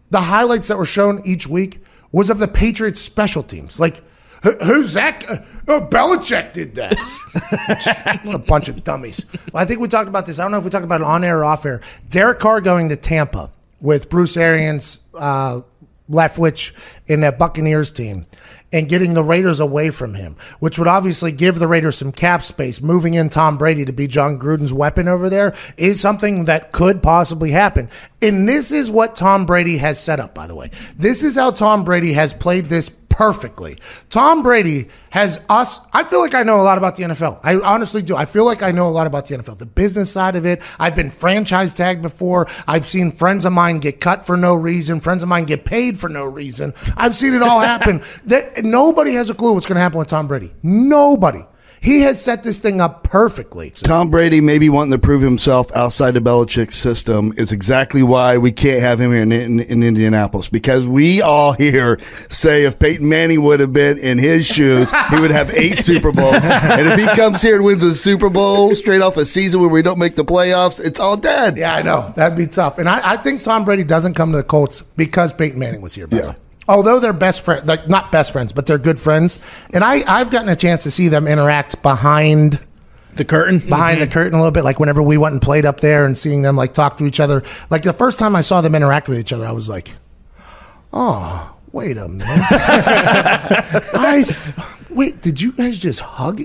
The highlights that were shown each week was of the Patriots special teams. Like, who's that? guy? Oh, Belichick did that. a bunch of dummies. Well, I think we talked about this. I don't know if we talked about it on air or off air. Derek Carr going to Tampa with Bruce Arians, uh, Leftwich in that Buccaneers team and getting the Raiders away from him, which would obviously give the Raiders some cap space. Moving in Tom Brady to be Jon Gruden's weapon over there is something that could possibly happen. And this is what Tom Brady has set up, by the way. This is how Tom Brady has played this perfectly. Tom Brady has us. I feel like I know a lot about the NFL. I honestly do. I feel like I know a lot about the NFL, the business side of it. I've been franchise tagged before. I've seen friends of mine get cut for no reason. Friends of mine get paid for no reason. I've seen it all happen. That nobody has a clue what's going to happen with Tom Brady. Nobody. He has set this thing up perfectly. Tom Brady maybe wanting to prove himself outside of Belichick's system is exactly why we can't have him here in, in, in Indianapolis because we all here say if Peyton Manning would have been in his shoes, he would have eight Super Bowls. And if he comes here and wins a Super Bowl straight off a season where we don't make the playoffs, it's all dead. Yeah, I know. That'd be tough. And I, I think Tom Brady doesn't come to the Colts because Peyton Manning was here. By Yeah. way. Although they're best friends, like not best friends, but they're good friends. And I, I've gotten a chance to see them interact behind The curtain. behind the mm-hmm. curtain a little bit. Like whenever we went and played up there and seeing them like talk to each other. Like the first time I saw them interact with each other, I was like, oh, wait a minute. I wait, did you guys just hug?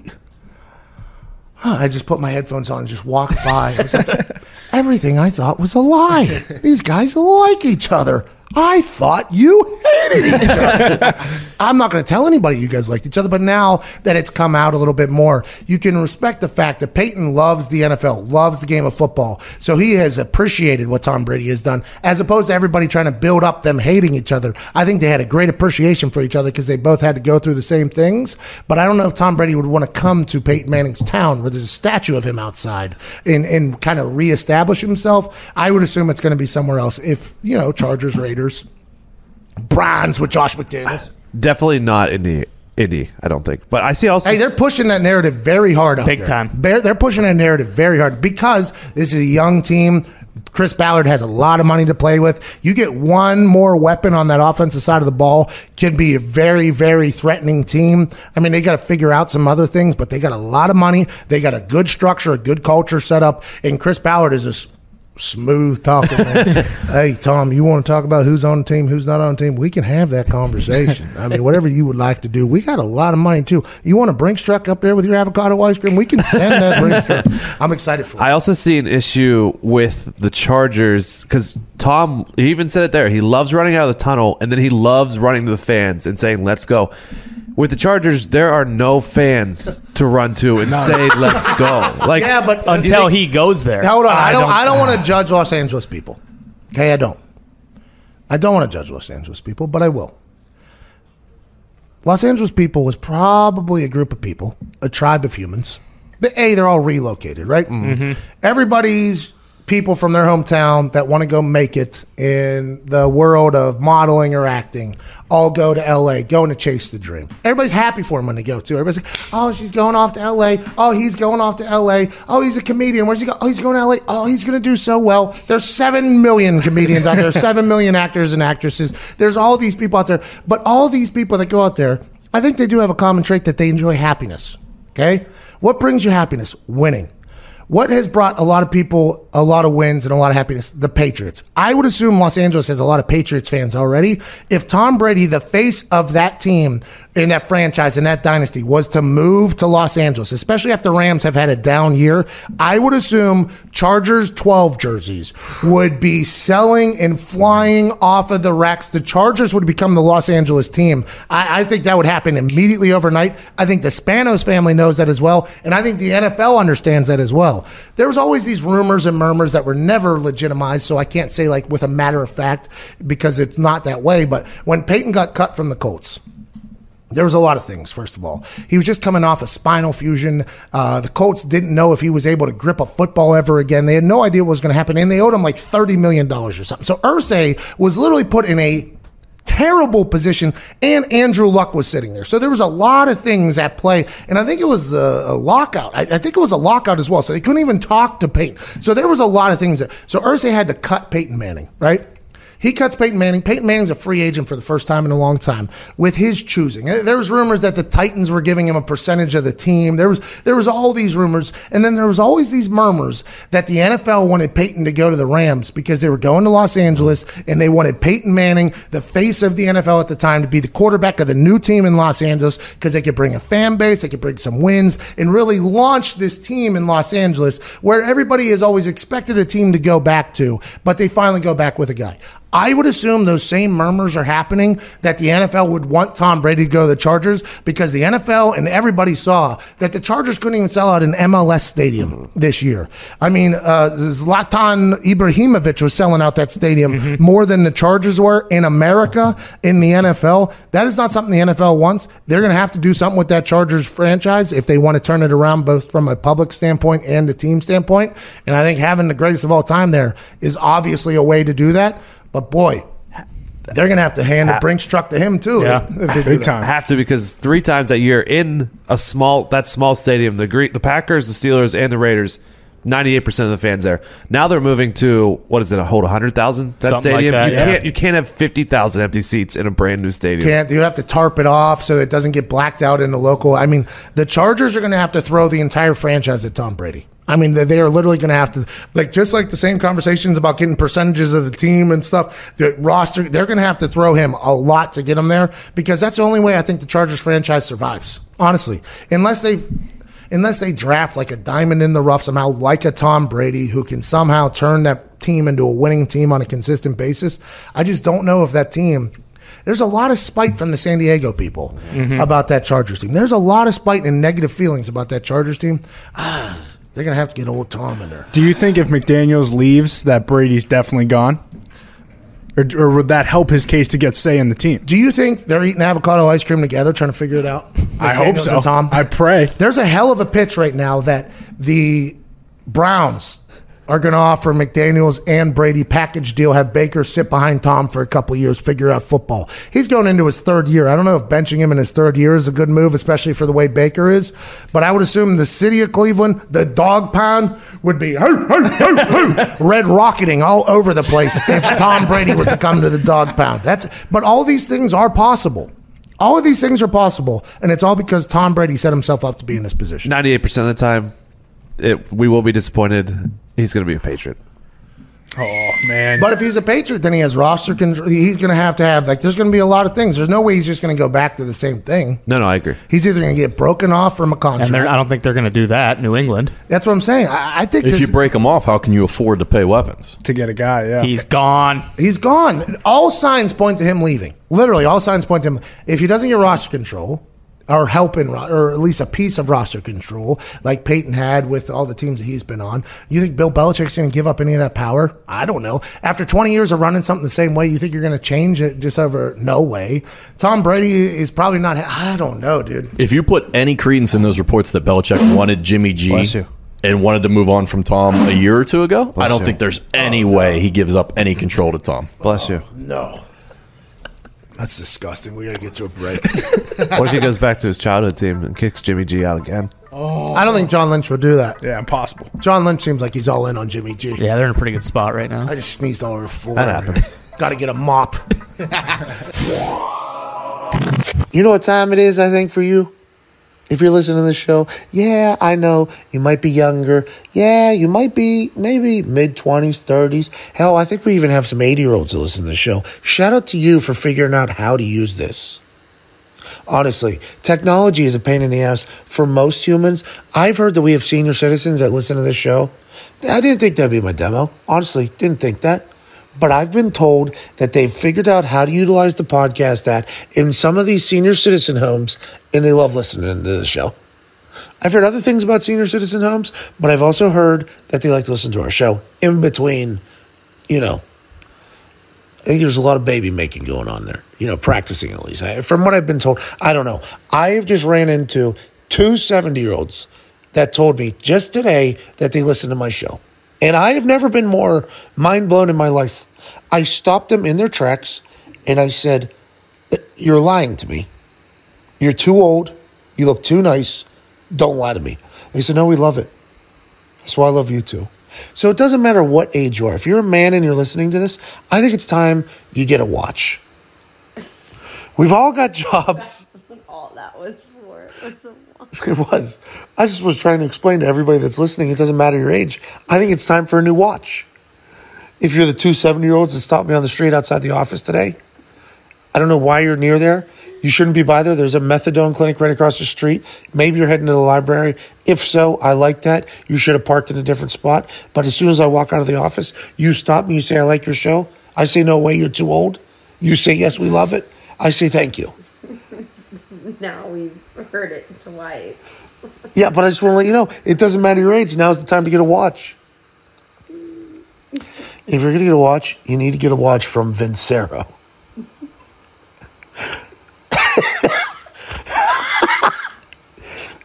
Huh, I just put my headphones on and just walked by. I like, everything I thought was a lie. These guys like each other. I thought you hated each other. I'm not going to tell anybody you guys liked each other, but now that it's come out a little bit more, you can respect the fact that Peyton loves the NFL, loves the game of football. So he has appreciated what Tom Brady has done, as opposed to everybody trying to build up them hating each other. I think they had a great appreciation for each other because they both had to go through the same things. But I don't know if Tom Brady would want to come to Peyton Manning's town where there's a statue of him outside and, and kind of reestablish himself. I would assume it's going to be somewhere else if, you know, Chargers, Raiders, Browns with Josh McDaniels. Definitely not Indy. Indy, I don't think. But I see also. Hey, they're pushing that narrative very hard out Big there. time. They're, they're pushing that narrative very hard because this is a young team. Chris Ballard has a lot of money to play with. You get one more weapon on that offensive side of the ball, could be a very, very threatening team. I mean, they got to figure out some other things, but they got a lot of money. They got a good structure, a good culture set up, and Chris Ballard is a s- smooth talking. Hey, Tom, you want to talk about who's on the team, who's not on the team? We can have that conversation. I mean, whatever you would like to do. We got a lot of money too. You want a Brinks truck up there with your avocado ice cream? We can send that Brinks truck. I'm excited for it. I also see an issue with the Chargers because Tom, he even said it there. He loves running out of the tunnel and then he loves running to the fans and saying, let's go. With the Chargers, there are no fans to run to and say, let's go. Like, yeah, but Until he goes there. Hold on. I don't. I don't want to judge Los Angeles people. Okay, I don't. I don't want to judge Los Angeles people, but I will. Los Angeles people was probably a group of people, a tribe of humans. But A, they're all relocated, right? Mm-hmm. Everybody's people from their hometown that want to go make it in the world of modeling or acting all go to LA, going to chase the dream. Everybody's happy for them when they go to. Everybody's like, oh, she's going off to LA. Oh, he's going off to LA. Oh, he's a comedian. Where's he go? Oh, he's going to LA. Oh, he's going to do so well. There's seven million comedians out there, seven million actors and actresses. There's all these people out there. But all these people that go out there, I think they do have a common trait that they enjoy happiness. Okay? What brings you happiness? Winning. What has brought a lot of people a lot of wins and a lot of happiness? The Patriots. I would assume Los Angeles has a lot of Patriots fans already. If Tom Brady, the face of that team in that franchise in that dynasty, was to move to Los Angeles, especially after Rams have had a down year, I would assume Chargers 12 jerseys would be selling and flying off of the racks. The Chargers would become the Los Angeles team. I, I think that would happen immediately overnight. I think the Spanos family knows that as well. And I think the NFL understands that as well. There was always these rumors and murmurs that were never legitimized. So I can't say like with a matter of fact because it's not that way. But when Peyton got cut from the Colts, there was a lot of things. First of all, he was just coming off a spinal fusion. Uh, the Colts didn't know if he was able to grip a football ever again. They had no idea what was going to happen, and they owed him like thirty million dollars or something. So Irsay was literally put in a terrible position, and Andrew Luck was sitting there. So there was a lot of things at play, and I think it was a, a lockout. I, I, think it was a lockout as well. So they couldn't even talk to Peyton. So there was a lot of things there. So Irsay had to cut Peyton Manning, right? He cuts Peyton Manning. Peyton Manning's a free agent for the first time in a long time with his choosing. Uh, there was rumors that the Titans were giving him a percentage of the team. There was there was all these rumors, and then there was always these murmurs that the NFL wanted Peyton to go to the Rams because they were going to Los Angeles and they wanted Peyton Manning, the face of the NFL at the time, to be the quarterback of the new team in Los Angeles because they could bring a fan base, they could bring some wins, and really launch this team in Los Angeles where everybody has always expected a team to go back to, but they finally go back with a guy. I would assume those same murmurs are happening that the NFL would want Tom Brady to go to the Chargers because the NFL and everybody saw that the Chargers couldn't even sell out an MLS stadium this year. I mean, uh, Zlatan Ibrahimovic was selling out that stadium mm-hmm. more than the Chargers were in America in the NFL. That is not something the NFL wants. They're going to have to do something with that Chargers franchise if they want to turn it around both from a public standpoint and a team standpoint. And I think having the greatest of all time there is obviously a way to do that. But boy, they're going to have to hand the Brinks truck to him too. Yeah, if they big time. Have to because three times that year in a small that small stadium, the Gre- the Packers, the Steelers, and the Raiders. Ninety-eight percent of the fans there. Now they're moving to what is it? A hold hundred thousand? That Something like stadium. that, you yeah. can't. You can't have fifty thousand empty seats in a brand new stadium. Can't you have to tarp it off so that it doesn't get blacked out in the local? I mean, the Chargers are going to have to throw the entire franchise at Tom Brady. I mean, they- they are literally going to have to, like, just like the same conversations about getting percentages of the team and stuff, the roster, they're going to have to throw him a lot to get him there because that's the only way I think the Chargers franchise survives, honestly. Unless they unless they draft like a diamond in the rough somehow, like a Tom Brady who can somehow turn that team into a winning team on a consistent basis. I just don't know if that team. There's a lot of spite from the San Diego people about that Chargers team. There's a lot of spite and negative feelings about that Chargers team. Ah, they're gonna have to get old Tom in there. Do you think if McDaniels leaves, that Brady's definitely gone? Or, or would that help his case to get say in the team? Do you think they're eating avocado ice cream together, trying to figure it out? I hope so. Tom. I pray. There's a hell of a pitch right now that the Browns are going to offer McDaniels and Brady package deal. Have Baker sit behind Tom for a couple years, figure out football. He's going into his third year. I don't know if benching him in his third year is a good move, especially for the way Baker is. But I would assume the city of Cleveland, the dog pound, would be hoo, hoo, hoo, hoo, red rocketing all over the place if Tom Brady was to come to the dog pound. That's but all these things are possible. All of these things are possible, and it's all because Tom Brady set himself up to be in this position. Ninety-eight percent of the time, it, we will be disappointed. He's going to be a Patriot. Oh man. But if he's a Patriot, then he has roster control. He's going to have to have like. There's going to be a lot of things. There's no way he's just going to go back to the same thing. No, no, I agree. He's either going to get broken off from a contract. they're, I don't think they're going to do that. New England. That's what I'm saying. I, I think If this, you break them off, how can you afford to pay weapons? to get a guy, yeah. He's gone. he's gone. All signs point to him leaving. Literally, all signs point to him. If he doesn't get roster control. Or help in, ro- or at least a piece of roster control, like Peyton had with all the teams that he's been on. You think Bill Belichick's going to give up any of that power? I don't know. After 20 years of running something the same way, you think you're going to change it just over? No way. Tom Brady is probably not. I don't know, dude. If you put any credence in those reports that Belichick wanted Jimmy G Bless you. and wanted to move on from Tom a year or two ago, I don't you. think there's any way he gives up any control to Tom. Bless you. No. That's disgusting. We got to get to a break. What if he goes back to his childhood team and kicks Jimmy G out again? Oh. I don't think John Lynch would do that. yeah, impossible. John Lynch seems like he's all in on Jimmy G. Yeah, they're in a pretty good spot right now. I just sneezed all over the floor. That happens. Got to get a mop. You know what time it is, I think, for you? If you're listening to this show, yeah, I know you might be younger. Yeah, you might be maybe mid 20s, 30s. Hell, I think we even have some 80 year olds that listen to the show. Shout out to you for figuring out how to use this. Honestly, technology is a pain in the ass for most humans. I've heard that we have senior citizens that listen to this show. I didn't think that'd be my demo. Honestly, didn't think that. But I've been told that they've figured out how to utilize the podcast at in some of these senior citizen homes, and they love listening to the show. I've heard other things about senior citizen homes, but I've also heard that they like to listen to our show in between, you know, I think there's a lot of baby making going on there, you know, practicing at least. I, from what I've been told, I don't know. I've just ran into two 70 year olds that told me just today that they listen to my show. And I have never been more mind blown in my life. I stopped them in their tracks and I said, You're lying to me. You're too old. You look too nice. Don't lie to me. They said, No, we love it. That's why I love you too. So it doesn't matter what age you are. If you're a man and you're listening to this, I think it's time you get a watch. We've all got jobs. all that was for. What's a It was. I just was trying to explain to everybody that's listening, it doesn't matter your age. I think it's time for a new watch. If you're the two seven year olds that stopped me on the street outside the office today, I don't know why you're near there. You shouldn't be by there. There's a methadone clinic right across the street. Maybe you're heading to the library. If so, I like that. You should have parked in a different spot. But as soon as I walk out of the office, you stop me. You say, I like your show. I say, no way, you're too old. You say, yes, we love it. I say, thank you. now we've heard it twice. Yeah, but I just want to let you know it doesn't matter your age. Now's the time to get a watch. If you're going to get a watch, you need to get a watch from Vincero.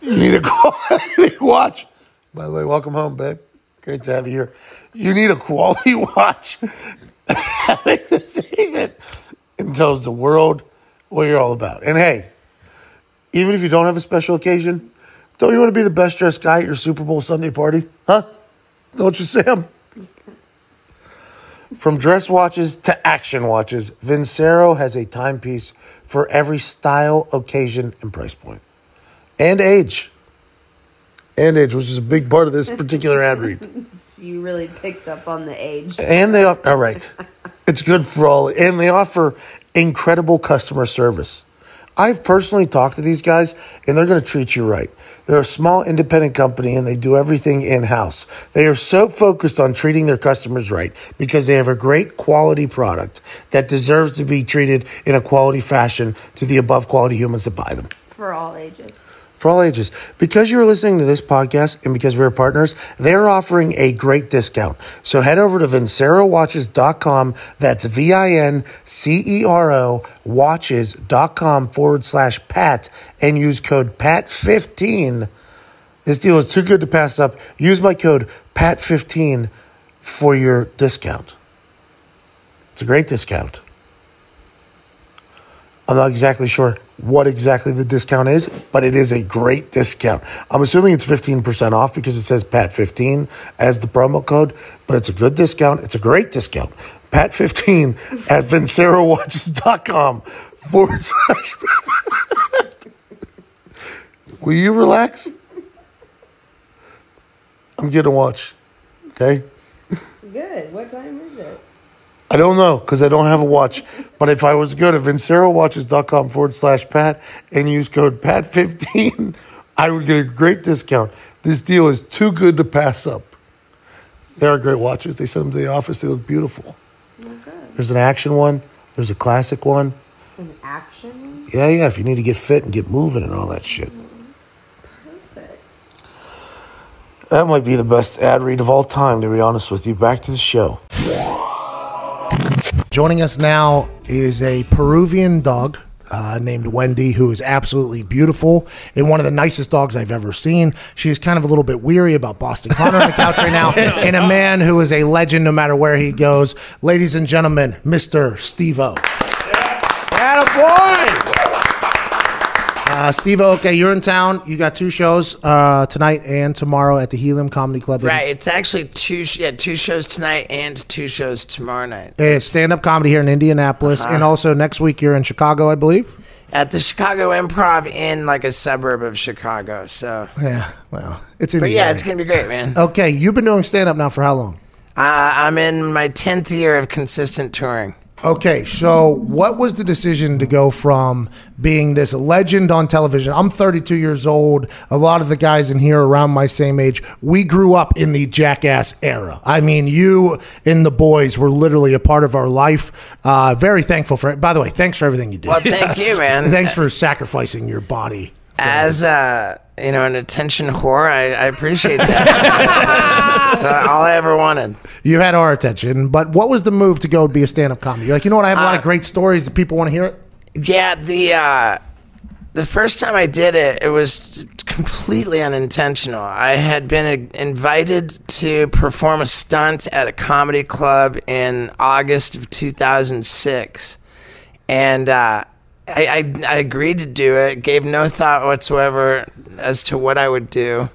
you need a quality watch. By the way, welcome home, babe. Great to have you here. You need a quality watch. And tells the world what you're all about. And hey, even if you don't have a special occasion, don't you want to be the best dressed guy at your Super Bowl Sunday party? Huh? Don't you, Sam? From dress watches to action watches, Vincero has a timepiece for every style, occasion, and price point. And age. And age, which is a big part of this particular ad read. You really picked up on the age. And they offer, all right. It's good for all. And they offer incredible customer service. I've personally talked to these guys, and they're going to treat you right. They're a small independent company, and they do everything in house. They are so focused on treating their customers right because they have a great quality product that deserves to be treated in a quality fashion to the above quality humans that buy them For all ages. For all ages. Because you're listening to this podcast and because we're partners, they're offering a great discount. So head over to vincerowatches.com. That's V I N C E R O watches.com forward slash Pat and use code PAT15. This deal is too good to pass up. Use my code PAT15 for your discount. It's a great discount. I'm not exactly sure what exactly the discount is, but it is a great discount. I'm assuming it's 15% off because it says PAT15 as the promo code, but it's a good discount. It's a great discount. PAT15 at vincerowatches.com forward slash. Will you relax? I'm getting a watch. Okay? Good. What time is it? I don't know because I don't have a watch. But if I was good at vincerowatches.com forward slash Pat and use code PAT15, I would get a great discount. This deal is too good to pass up. They are great watches. They send them to the office. They look beautiful. Okay. There's an action one. There's a classic one. An action? Yeah, yeah. If you need to get fit and get moving and all that shit. Mm-hmm. Perfect. That might be the best ad read of all time, to be honest with you. Back to the show. Joining us now is a Peruvian dog uh, named Wendy, who is absolutely beautiful and one of the nicest dogs I've ever seen. She's kind of a little bit weary about Boston Connor on the couch right now, and a man who is a legend no matter where he goes. Ladies and gentlemen, Mr. Steve-O. Attaboy! Uh, Steve, okay, you're in town. You got two shows uh, tonight and tomorrow at the Helium Comedy Club. Right. It's actually two sh- yeah, two shows tonight and two shows tomorrow night. It's stand up comedy here in Indianapolis. Uh-huh. And also next week you're in Chicago, I believe. at the Chicago Improv in like a suburb of Chicago. So, Yeah, well, it's in but yeah, area. it's gonna be great, man. Okay, you've been doing stand up now for how long? Uh, I'm in my tenth year of consistent touring. Okay, so what was the decision to go from being this legend on television? I'm 32 years old. A lot of the guys in here around my same age, we grew up in the jackass era. I mean, you and the boys were literally a part of our life. Uh, very thankful for it. By the way, thanks for everything you did. Well, thank you, man. Thanks for sacrificing your body. As uh, you know, an attention whore, I, I appreciate that. That's uh, all I ever wanted. You had our attention, but what was the move to go be a stand up comedy? You're like, you know what? I have a lot of Uh, great stories that people want to hear it. Yeah, the uh, the first time I did it, it was completely unintentional. I had been invited to perform a stunt at a comedy club in August of 2006, and uh, I, I I agreed to do it. Gave no thought whatsoever as to what I would do.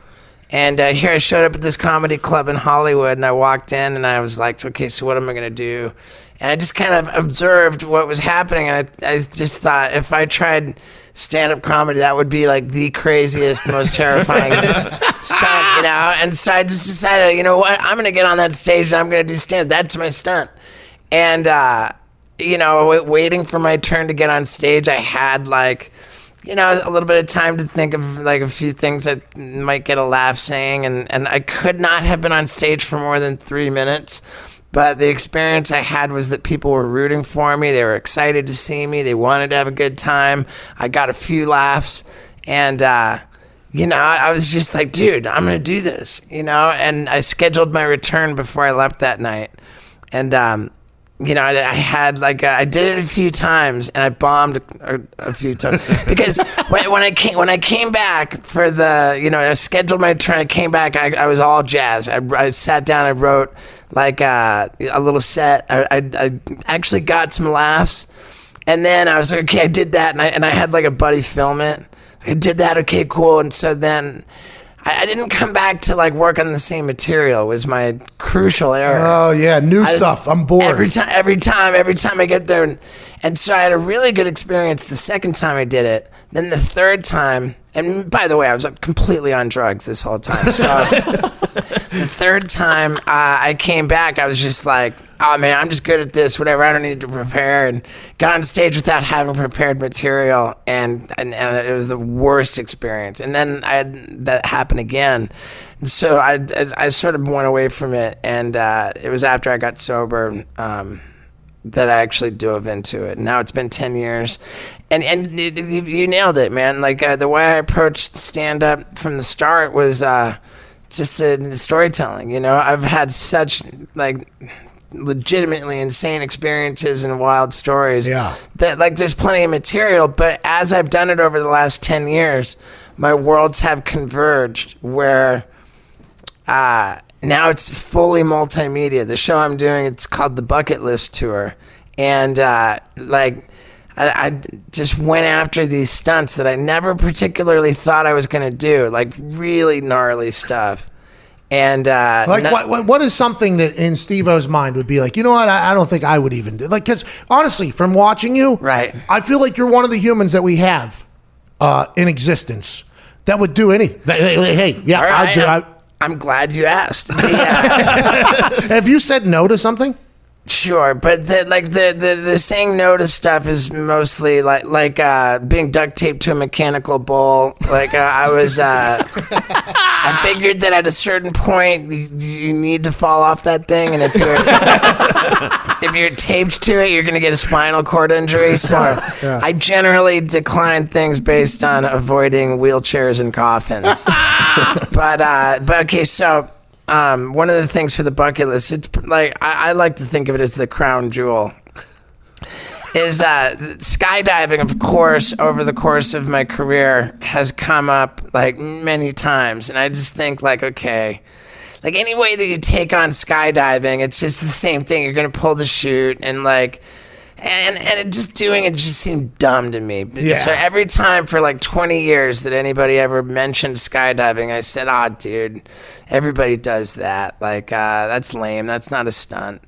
And uh, here I showed up at this comedy club in Hollywood, and I walked in, and I was like, "Okay, so what am I gonna do?" And I just kind of observed what was happening, and I, I just thought if I tried stand-up comedy, that would be like the craziest, most terrifying stunt, you know. And so I just decided, you know what, I'm gonna get on that stage, and I'm gonna do stand. That's my stunt. And uh, you know, waiting for my turn to get on stage, I had like you know, a little bit of time to think of like a few things that might get a laugh saying, and, and I could not have been on stage for more than three minutes. But the experience I had was that people were rooting for me. They were excited to see me. They wanted to have a good time. I got a few laughs, and uh, you know, I was just like, dude, I'm gonna do this, you know. And I scheduled my return before I left that night, and um, you know, I, I had like uh, I did it a few times, and I bombed a, a few times because when, when I came when I came back for the you know I scheduled my turn. I came back. I, I was all jazz. I, I sat down. I wrote like uh, a little set. I, I, I actually got some laughs, and then I was like, okay, I did that, and I and I had like a buddy film it. I did that. Okay, cool. And so then. I I didn't come back to like work on the same material was my crucial error. Oh yeah, new I- stuff. I'm bored. Every time, every time, every time I get there, and, and so I had a really good experience the second time I did it. Then the third time, and by the way, I was completely on drugs this whole time. So the third time uh, I came back, I was just like, "Oh man, I'm just good at this. Whatever. I don't need to prepare." And got on stage without having prepared material, and and, and it was the worst experience. And then I had that happen again. And so I, I, I sort of went away from it, and uh, it was after I got sober. Um, that I actually dove into it. Now it's been ten years, and and you, you you nailed it, man. Like uh, the way I approached stand up from the start was uh, just uh, storytelling. You know, I've had such like legitimately insane experiences and wild stories. Yeah. That like there's plenty of material, but as I've done it over the last ten years, my worlds have converged where uh, now it's fully multimedia. The show I'm doing, it's called the Bucket List Tour, and uh, like I, I just went after these stunts that I never particularly thought I was gonna do, like really gnarly stuff. And uh, Like no- what, what? What is something that in Steve-O's mind would be like? You know what? I, I don't think I would even do. Like, because honestly, from watching you, Right. I feel like you're one of the humans that we have uh, in existence that would do anything. Hey, yeah, right, I do. I'm, I'm glad you asked. Yeah. have you said no to something? Sure, but the, like the, the the saying no to stuff is mostly like like uh, being duct taped to a mechanical bull. Like uh, I was, uh, I figured that at a certain point you, you need to fall off that thing, and if you're if you're taped to it, you're gonna get a spinal cord injury. So I generally decline things based on avoiding wheelchairs and coffins. but uh, but okay, so um, one of the things for the bucket list, it's like I, I like to think of it as the crown jewel. Is uh, skydiving, of course, over the course of my career has come up like many times, and I just think like, okay, like any way that you take on skydiving, it's just the same thing. You're gonna pull the chute and like. And, and it just doing it just seemed dumb to me. Yeah. So every time for like 20 years that anybody ever mentioned skydiving, I said, "Ah, dude, everybody does that. Like, uh, that's lame. That's not a stunt."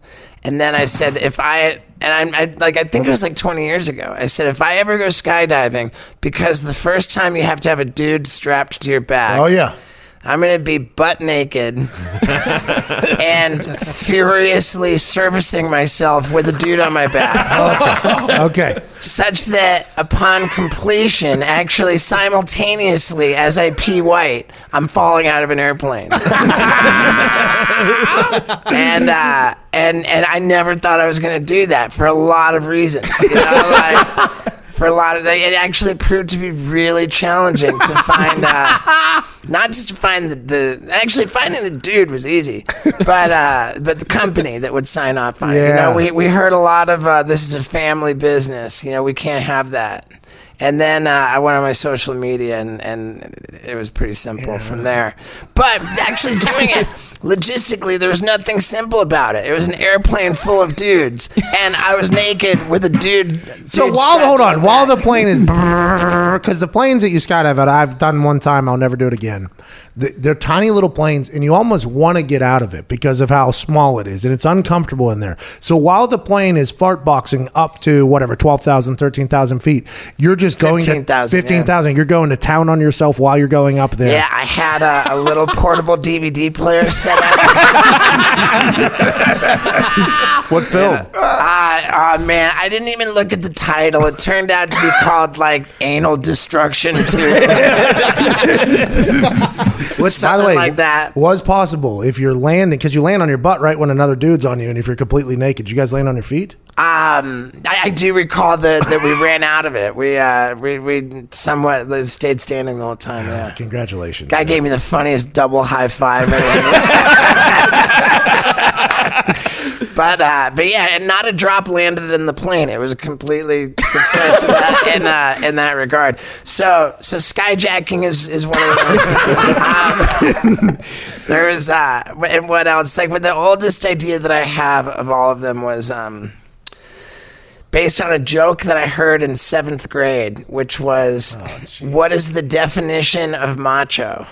And then I said, if I and I, I like I think it was like 20 years ago. I said if I ever go skydiving, because the first time you have to have a dude strapped to your back. Oh yeah. I'm gonna be butt naked and furiously servicing myself with a dude on my back. Okay. Such that upon completion, actually simultaneously as I pee white, I'm falling out of an airplane. and uh, and and I never thought I was gonna do that for a lot of reasons. You know, like for a lot of it actually proved to be really challenging to find uh, not just to find the, the actually finding the dude was easy but uh, but the company that would sign off on it you Yeah. know we, we heard a lot of uh, this is a family business you know we can't have that and then uh, I went on my social media, and, and it was pretty simple from there. But actually doing it logistically, there was nothing simple about it. It was an airplane full of dudes, and I was naked with a dude. So dude while hold on, while the plane is because the planes that you skydive at, I've done one time. I'll never do it again. They're tiny little planes, and you almost want to get out of it because of how small it is, and it's uncomfortable in there. So while the plane is fart boxing up to whatever 12,000, 13,000 feet, you're just going to 15,000, yeah. 15,000. You're going to town on yourself while you're going up there. Yeah, I had a, a little portable DVD player set up. What film? Ah, oh man, I didn't even look at the title. It turned out to be called like Anal Destruction 2. By the way, like that. was possible if you're landing because you land on your butt right when another dude's on you, and if you're completely naked, you guys land on your feet. Um, I, I do recall that, that we ran out of it. We uh, we, we somewhat stayed standing the whole time. Yeah. Congratulations. Guy gave me the funniest double high five. but uh, but yeah, and not a drop landed in the plane. It was a completely success in that, in, uh, in that regard. So so skyjacking is is one of them. um, there was uh, and what else? Like, but the oldest idea that I have of all of them was um based on a joke that I heard in seventh grade, which was, "What is the definition of macho?"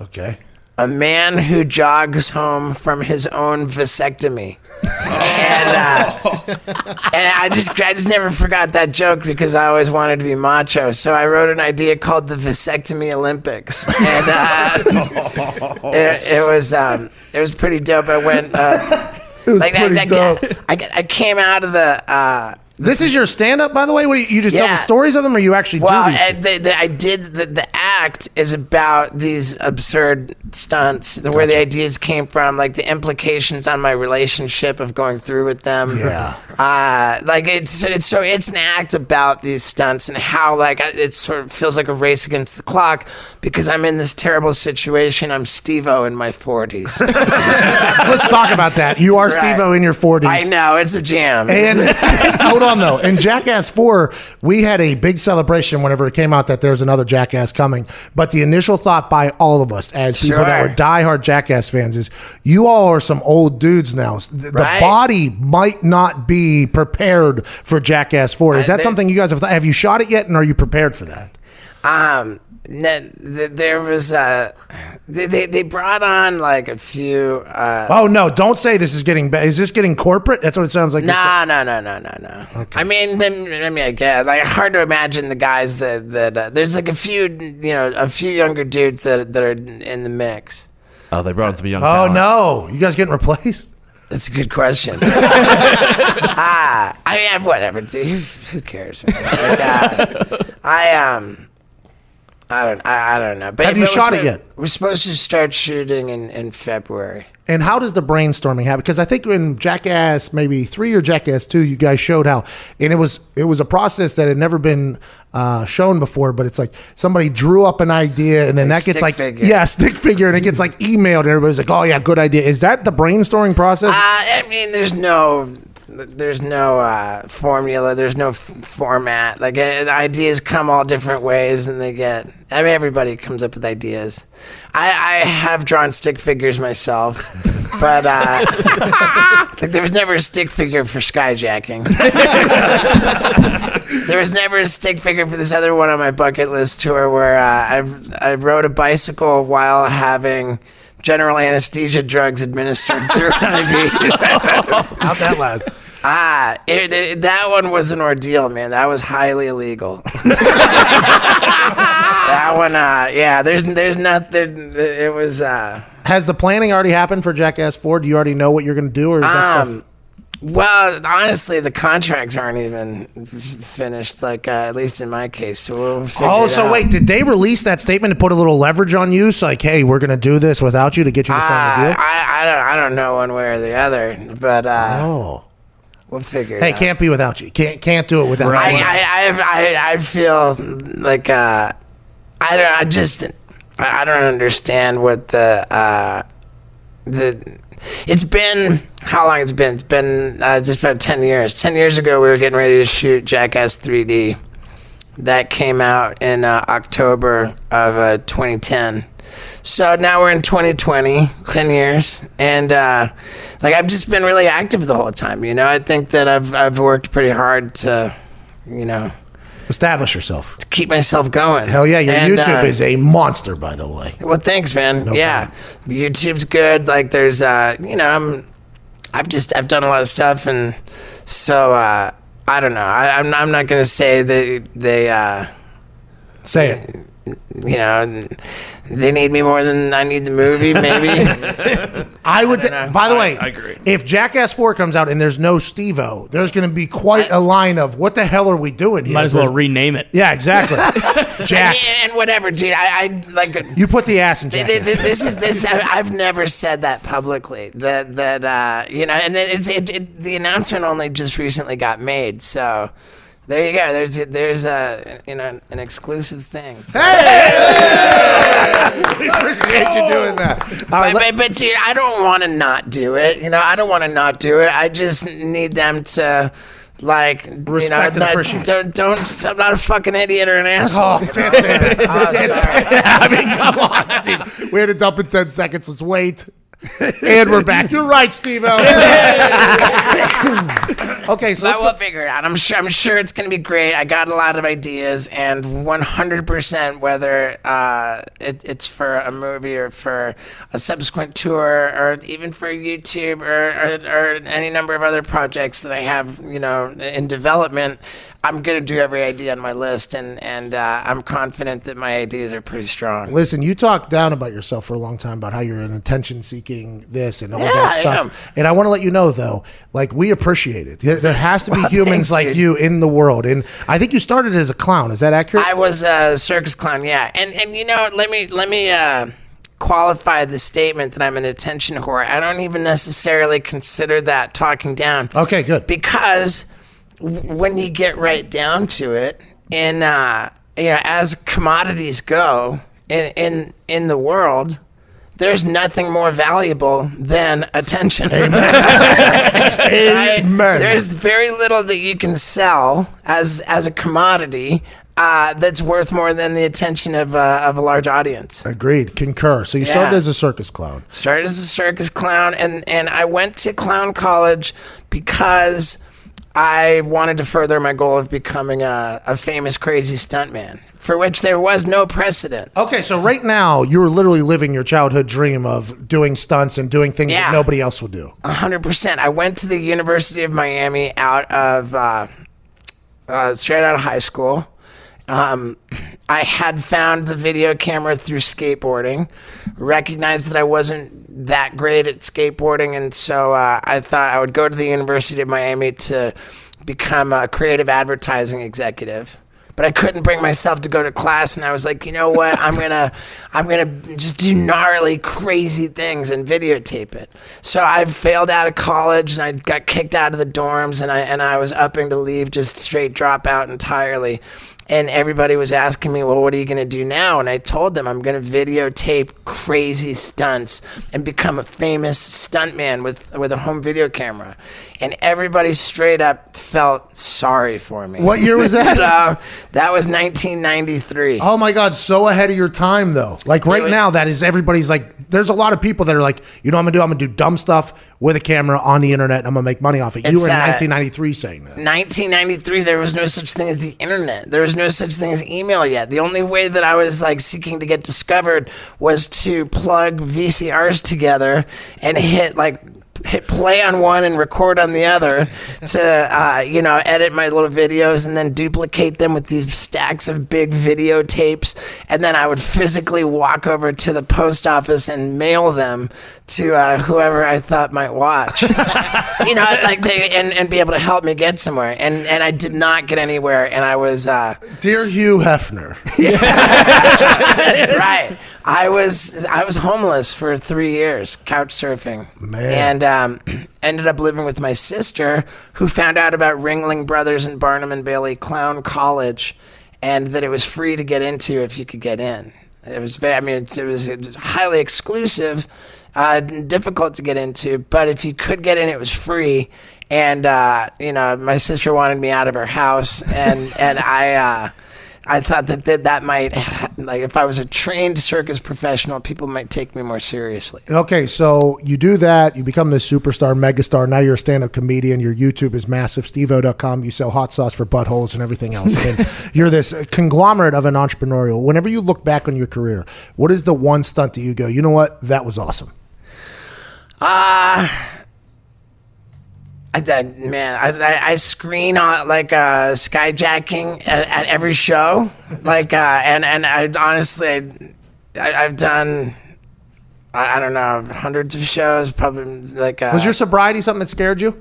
Okay. A man who jogs home from his own vasectomy. and, uh, and I just I just never forgot that joke because I always wanted to be macho. So I wrote an idea called the vasectomy Olympics, and uh, it, it was um, it was pretty dope. I went. Uh, It was like pretty I, dope. I, I came out of the uh, This is your stand up, by the way? What you, you just tell the stories of them or you actually well, do these? the, the, I did the, the act is about these absurd stunts, the, where the ideas came from, like the implications on my relationship of going through with them. Yeah. Uh, like it's it's so it's an act about these stunts and how like it sort of feels like a race against the clock because I'm in this terrible situation. I'm Steve-O in my 40s. Let's talk about that. You are Right. Steve-O in your 40s. I know it's a jam. And hold on though. In Jackass 4, we had a big celebration whenever it came out that there's another Jackass coming. But the initial thought by all of us as people that Sure. were diehard Jackass fans is you all are some old dudes now. The, the body might not be prepared for Jackass 4. Is I that think- something you guys have thought? Have you shot it yet and are you prepared for that? Um, there was a they, they they brought on like a few. Uh, Oh no, don't say this is getting bad. Is this getting corporate? That's what it sounds like. you're no, no, no, no, no, no. I mean, I mean, I guess like hard to imagine the guys that that uh, there's like a few, you know, a few younger dudes that that are in the mix. Oh, they brought in some young. Oh talent. no, you guys getting replaced? That's a good question. ah, I mean, whatever. dude. Who, who cares? Like, uh, I um, I don't, I, I don't know. But Have you shot it yet? We're supposed to start shooting in in February. And how does the brainstorming happen? Because I think in Jackass maybe three or Jackass two, you guys showed how, and it was it was a process that had never been uh, shown before. But it's like somebody drew up an idea, and then Like that gets like figure. yeah, stick figure, and it gets like emailed, and everybody's like, oh yeah, good idea. Is that the brainstorming process? Uh, I mean, there's no, there's no uh, formula. There's no f- format. Like uh, ideas come all different ways, and they get. I mean, everybody comes up with ideas. I, I have drawn stick figures myself, but uh, like there was never a stick figure for skyjacking. there was never a stick figure for this other one on my bucket list tour where uh, I I rode a bicycle while having. General anesthesia drugs administered through IV. How'd that last? Ah, it, it, that one was an ordeal, man. That was highly illegal. that one, uh, yeah. There's, there's not. There, it was. Uh, Has the planning already happened for Jackass 4? Do you already know what you're going to do? Or is that Um, stuff? well, honestly, the contracts aren't even finished. Like, uh, at least in my case. So we'll. Figure Oh, it so out. wait, did they release that statement to put a little leverage on you? So like, hey, we're going to do this without you to get you to sign Uh, the deal? I, I don't. I don't know one way or the other, but uh, oh, we'll figure. it hey, out. can't be without you. Can't can't do it without I, you. I, I, I, I feel like uh, I don't. I just I I don't understand what the uh, the. It's been how long? It's been. It's been uh, just about ten years. Ten years ago, we were getting ready to shoot Jackass 3D. That came out in uh, October of uh, 2010. So now we're in 2020, 10 years, and uh, like I've just been really active the whole time. You know, I think that I've I've worked pretty hard to, you know, Establish yourself. to keep myself going. Hell yeah, your And, YouTube uh, is a monster, by the way. well, thanks, man. yeah, YouTube's good. Like, there's, uh, you know, I'm, I've just, I've done a lot of stuff, and so, uh, I don't know. I, I'm, I'm not gonna say that they, uh, Say it. You know, they need me more than I need the movie. Maybe. I would. know. by the way, I agree. if Jackass Four comes out and there's no Steve-O, there's going to be quite a line of what the hell are we doing here? Might as well There's- rename it. Yeah, exactly. Jack, and, and whatever, dude. I, I like. you put the ass in Jackass. th- th- This is this. I- I've never said that publicly. That that uh, you know, and then it's it, it, the announcement only just recently got made. So there you go. There's there's a you know an exclusive thing. Hey We appreciate you doing that. All right, But, let- but, but dude, I don't want to not do it. You know, I don't want to not do it. I just need them to. Like Respect you know, and not- appreciate. don't don't. I'm not a fucking idiot or an asshole. Oh, can't say that. Oh, Can't say that. I mean, come on, Steve. We had to dump in 10 seconds. Let's wait. And we're back. You're right, Steve. okay, so let's But we'll go. figure it out. I'm sure. I'm sure it's gonna be great. I got a lot of ideas, and 100% whether uh, it, it's for a movie or for a subsequent tour, or even for YouTube or, or, or any number of other projects that I have, you know, in development. I'm gonna do every idea on my list, and and uh, I'm confident that my ideas are pretty strong. Listen, you talked down about yourself for a long time about how you're an attention seeking this and all Yeah, that I stuff. And I want to let you know, though, like we appreciate it. There, has to be Well, humans thanks, like dude. you in the world. And I think you started as a clown. Is that accurate? I was a circus clown, yeah. And and you know, let me let me uh, qualify the statement that I'm an attention whore. I don't even necessarily consider that talking down. okay, good. Because when you get right down to it, and uh, you know, as commodities go in in in the world. There's nothing more valuable than attention. Right? Amen. There's very little that you can sell as as a commodity uh, that's worth more than the attention of uh, of a large audience. Agreed. Concur. So you started as a circus clown. Started as a circus clown, and and I went to clown college because I wanted to further my goal of becoming a, a famous crazy stuntman, for which there was no precedent. Okay, so right now you're literally living your childhood dream of doing stunts and doing things Yeah. that nobody else would do. Hundred percent. I went to the University of Miami out of uh, uh, straight out of high school. Um, I had found the video camera through skateboarding, recognized that I wasn't that great at skateboarding, and so uh, I thought I would go to the University of Miami to become a creative advertising executive. But I couldn't bring myself to go to class, and I was like, you know what? I'm gonna, I'm gonna just do gnarly, crazy things and videotape it. So I failed out of college, and I got kicked out of the dorms, and I and I was upping to leave, just straight drop out entirely. And everybody was asking me, well, what are you gonna do now? And I told them I'm gonna videotape crazy stunts and become a famous stuntman with with a home video camera. And everybody straight up felt sorry for me. What year was that? So, that was 1993. Oh my God, so ahead of your time though. Like right was- now, that is everybody's like. There's a lot of people that are like, you know, what I'm gonna do. I'm gonna do dumb stuff with a camera on the internet. and I'm gonna make money off it. You were in uh, 1993 saying that. 1993 there was no such thing as the internet there was no such thing as email yet. The only way that i was like seeking to get discovered was to plug vcrs together and hit like hit play on one and record on the other to uh, you know edit my little videos and then duplicate them with these stacks of big videotapes. And then I would physically walk over to the post office and mail them to uh, whoever I thought might watch you know like they and, and be able to help me get somewhere and and I did not get anywhere and I was uh, Dear Hugh Hefner. right. I was I was homeless for three years, couch surfing, Man. and um, ended up living with my sister, who found out about Ringling Brothers and Barnum and Bailey Clown College, and that it was free to get into if you could get in. It was very, I mean, it, was, it was highly exclusive, uh, difficult to get into, but if you could get in, it was free. And uh, you know, my sister wanted me out of her house, and and I. Uh, I thought that, that that might, like, if I was a trained circus professional, people might take me more seriously. Okay, so you do that, you become this superstar, megastar. Now you're a stand up comedian. Your YouTube is massive. SteveO.com. You sell hot sauce for buttholes and everything else. I mean, you're this conglomerate of an entrepreneurial. Whenever you look back on your career, what is the one stunt that you go, you know what? That was awesome. Uh, I did, man. I, I, I screen uh, like uh, skyjacking at, at every show, like, uh, and and I honestly, I, I, I've done, I, I don't know, hundreds of shows. Probably like. Uh, Was your sobriety something that scared you?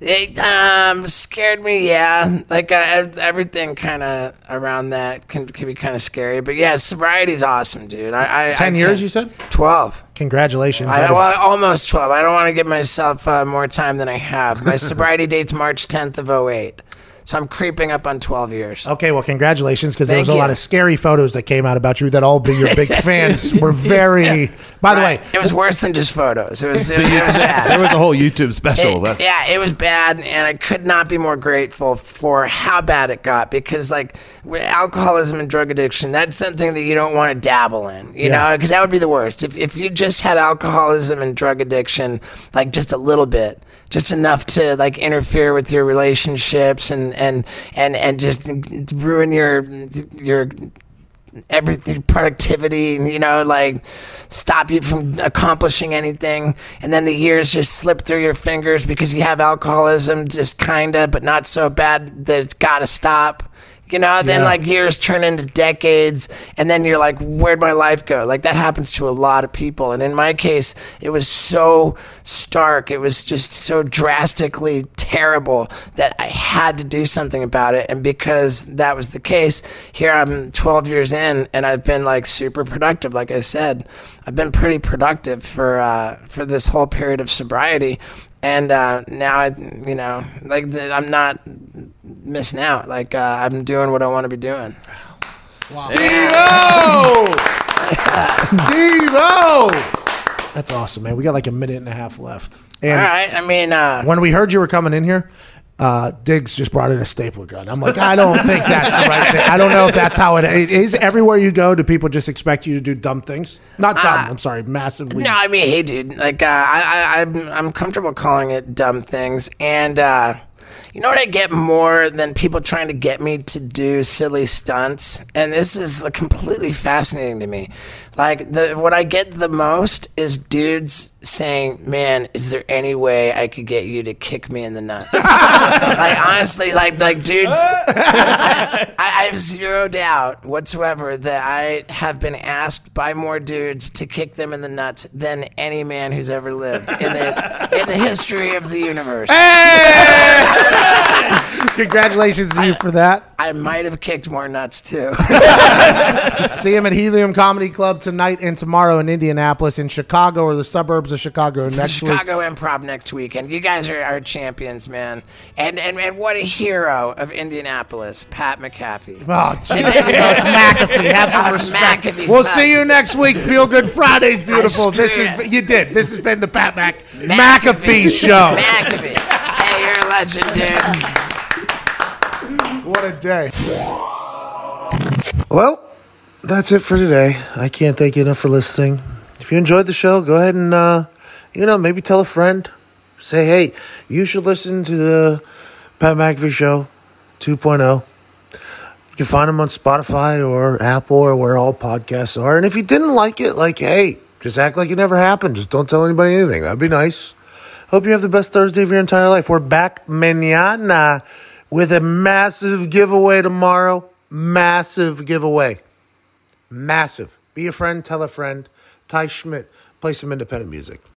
It um scared me, yeah. Like uh, everything kind of around that can, can be kind of scary. But yeah, sobriety's awesome, dude. I, I 10 I years, you said? Twelve. Congratulations. I, well, almost 12. I don't want to give myself uh, more time than I have. My sobriety date's March 10th of 08. So I'm creeping up on 12 years. Okay, well, congratulations, because there Thank was a lot of scary photos that came out about you that all be your big fans were very. By the way, It was worse than just photos. It was, it was, it was bad. There was a whole YouTube special. It- yeah, it was bad, and I could not be more grateful for how bad it got because, like, with alcoholism and drug addiction, that's something that you don't want to dabble in, you Yeah. know, because that would be the worst. If, if you just had alcoholism and drug addiction, like, just a little bit, just enough to, like, interfere with your relationships and, and, and, and just ruin your, your, everything productivity you know like stop you from accomplishing anything. And then the years just slip through your fingers because you have alcoholism just kinda but not so bad that it's gotta stop you know then Yeah. like years turn into decades and then you're like where'd my life go? Like that happens to a lot of people and in my case it was so stark. It was just so drastically terrible that i had to do something about it and because that was the case here i'm 12 years in and i've been like super productive. Like i said i've been pretty productive for uh, for this whole period of sobriety and uh, now I, you know, like I'm not missing out. Like uh, I'm doing what I want to be doing. Steve O! That's awesome, man. We got like a minute and a half left. And All right. I mean, uh, when we heard you were coming in here, uh, Diggs just brought in a staple gun. I'm like, I don't think that's the right thing. I don't know if that's how it, is. Everywhere you go, do people just expect you to do dumb things? Not dumb. I'm sorry, massively. no, I mean, hey, dude. Like, uh, I, I, I'm, I'm comfortable calling it dumb things, and uh, you know what I get more than people trying to get me to do silly stunts, and this is uh, completely fascinating to me. Like, the what I get the most is dudes saying, "Man, is there any way I could get you to kick me in the nuts?" like, honestly, like, like dudes. I, I have zero doubt whatsoever that I have been asked by more dudes to kick them in the nuts than any man who's ever lived in the in the history of the universe. Hey! Congratulations to you for that. I might have kicked more nuts too. See him at Helium Comedy Club tonight and tomorrow in Indianapolis, in Chicago or the suburbs of Chicago next week. Chicago Improv next weekend. You guys are, are champions, man. And, and and what a hero of Indianapolis, Pat McAfee. Oh, Jesus. so it's McAfee. Have some Oh, respect. McAfee. We'll see you next week. Feel Good Fridays, beautiful. This is it. you did. This has been the Pat Mac McAfee show. McAfee. Hey, you're a legend, dude. What a day. Well, that's it for today. I can't thank you enough for listening. If you enjoyed the show, go ahead and, uh, you know, maybe tell a friend. Say, hey, you should listen to the Pat McAfee Show 2.0. You can find them on Spotify or Apple or where all podcasts are. And if you didn't like it, like, hey, just act like it never happened. Just don't tell anybody anything. That'd be nice. Hope you have the best Thursday of your entire life. We're back mañana with a massive giveaway tomorrow. Massive giveaway. Massive. Be a friend, tell a friend. Ty Schmidt, play some independent music.